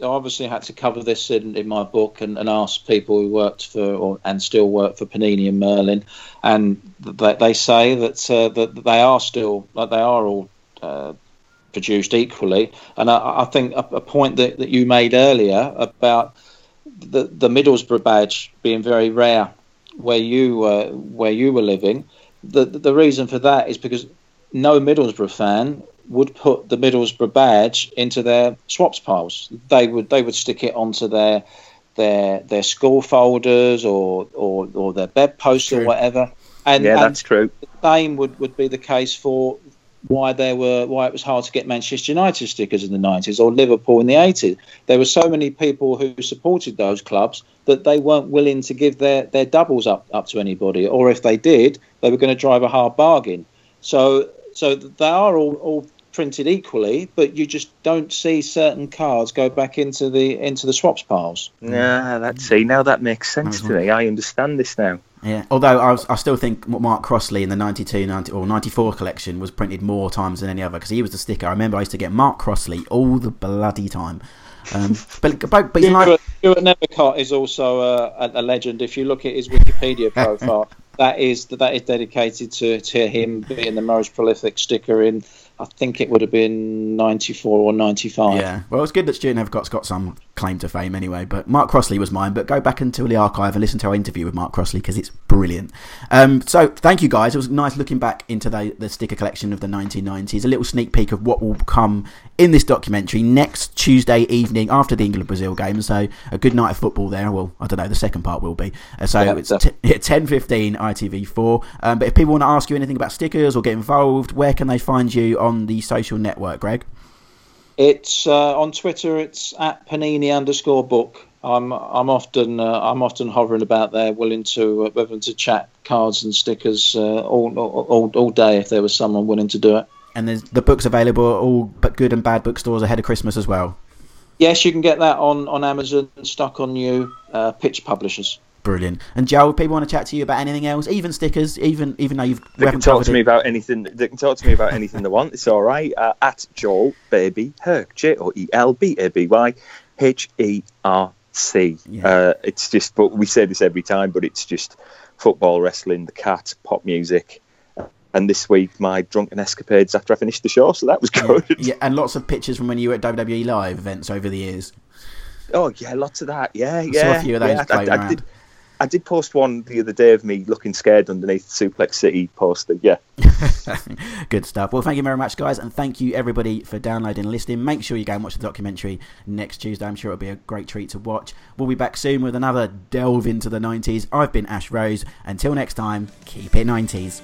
I obviously had to cover this in, in my book and, and ask people who worked for or, and still work for Panini and Merlin, and they, they say that uh, that they are still like they are all uh, produced equally. And I, I think a, a, point that, that you made earlier about the the Middlesbrough badge being very rare where you uh, where you were living. The the reason for that is because no Middlesbrough fan would put the Middlesbrough badge into their swaps piles. They would they would stick it onto their their their school folders or or, or their bedposts or whatever. And yeah, that's and true. The same would, would be the case for why there were why it was hard to get Manchester United stickers in the 90s or Liverpool in the 80s. There were so many people who supported those clubs that they weren't willing to give their, their doubles up, up to anybody, or if they did, they were going to drive a hard bargain. So so they are all, all printed equally, but you just don't see certain cards go back into the into the swaps piles. Yeah, that's see now that makes sense to me. I understand this now. Yeah, although I, was, I still think Mark Crossley in the 92 90, or 94 collection was printed more times than any other because he was the sticker. I remember I used to get Mark Crossley all the bloody time. Um, but but, but like... Stuart Nethercott is also a, a, legend. If you look at his Wikipedia profile, that is that is dedicated to, to him being the most prolific sticker in I think it would have been 94 or 95. Yeah, well, it's good that Stuart Nethercott's got some claim to fame anyway. But Mark Crossley was mine. But go back into the archive and listen to our interview with Mark Crossley because it's brilliant. Um, so thank you guys. It was nice looking back into the, the sticker collection of the 1990s. A little sneak peek of what will come in this documentary next Tuesday evening after the England Brazil game. So a good night of football there. Well, I don't know. The second part will be. Uh, so yeah, it's t- 10:15 ITV4. Um, but if people want to ask you anything about stickers or get involved, where can they find you on the social network, Greg? It's uh, on Twitter. It's at Panini underscore book. I'm I'm often uh, I'm often hovering about there, willing to uh, willing to chat cards and stickers uh, all, all all day if there was someone willing to do it. And there's the books available at all but good and bad bookstores ahead of Christmas as well. Yes, you can get that on on Amazon. Stuck on you, uh, Pitch Publishers. Brilliant. And Joe, people want to chat to you about anything else, even stickers, even even though you've they can talk to me about anything. They can talk to me about anything they want. It's all right. Uh, at Joel Baby Herc, J O E L B A B Y H E R C. Uh, it's just, but we say this every time, but it's just football, wrestling, the cat, pop music. And this week, my drunken escapades after I finished the show, so that was good. Yeah, and lots of pictures from when you were at WWE Live events over the years. Oh yeah, lots of that. Yeah, yeah. I saw a few of those yeah, I, I, I did, I did post one the other day of me looking scared underneath Suplex City poster. Yeah. Good stuff. Well, thank you very much, guys, and thank you everybody for downloading and listening. Make sure you go and watch the documentary next Tuesday. I'm sure it'll be a great treat to watch. We'll be back soon with another delve into the 90s. I've been Ash Rose. Until next time, keep it 90s.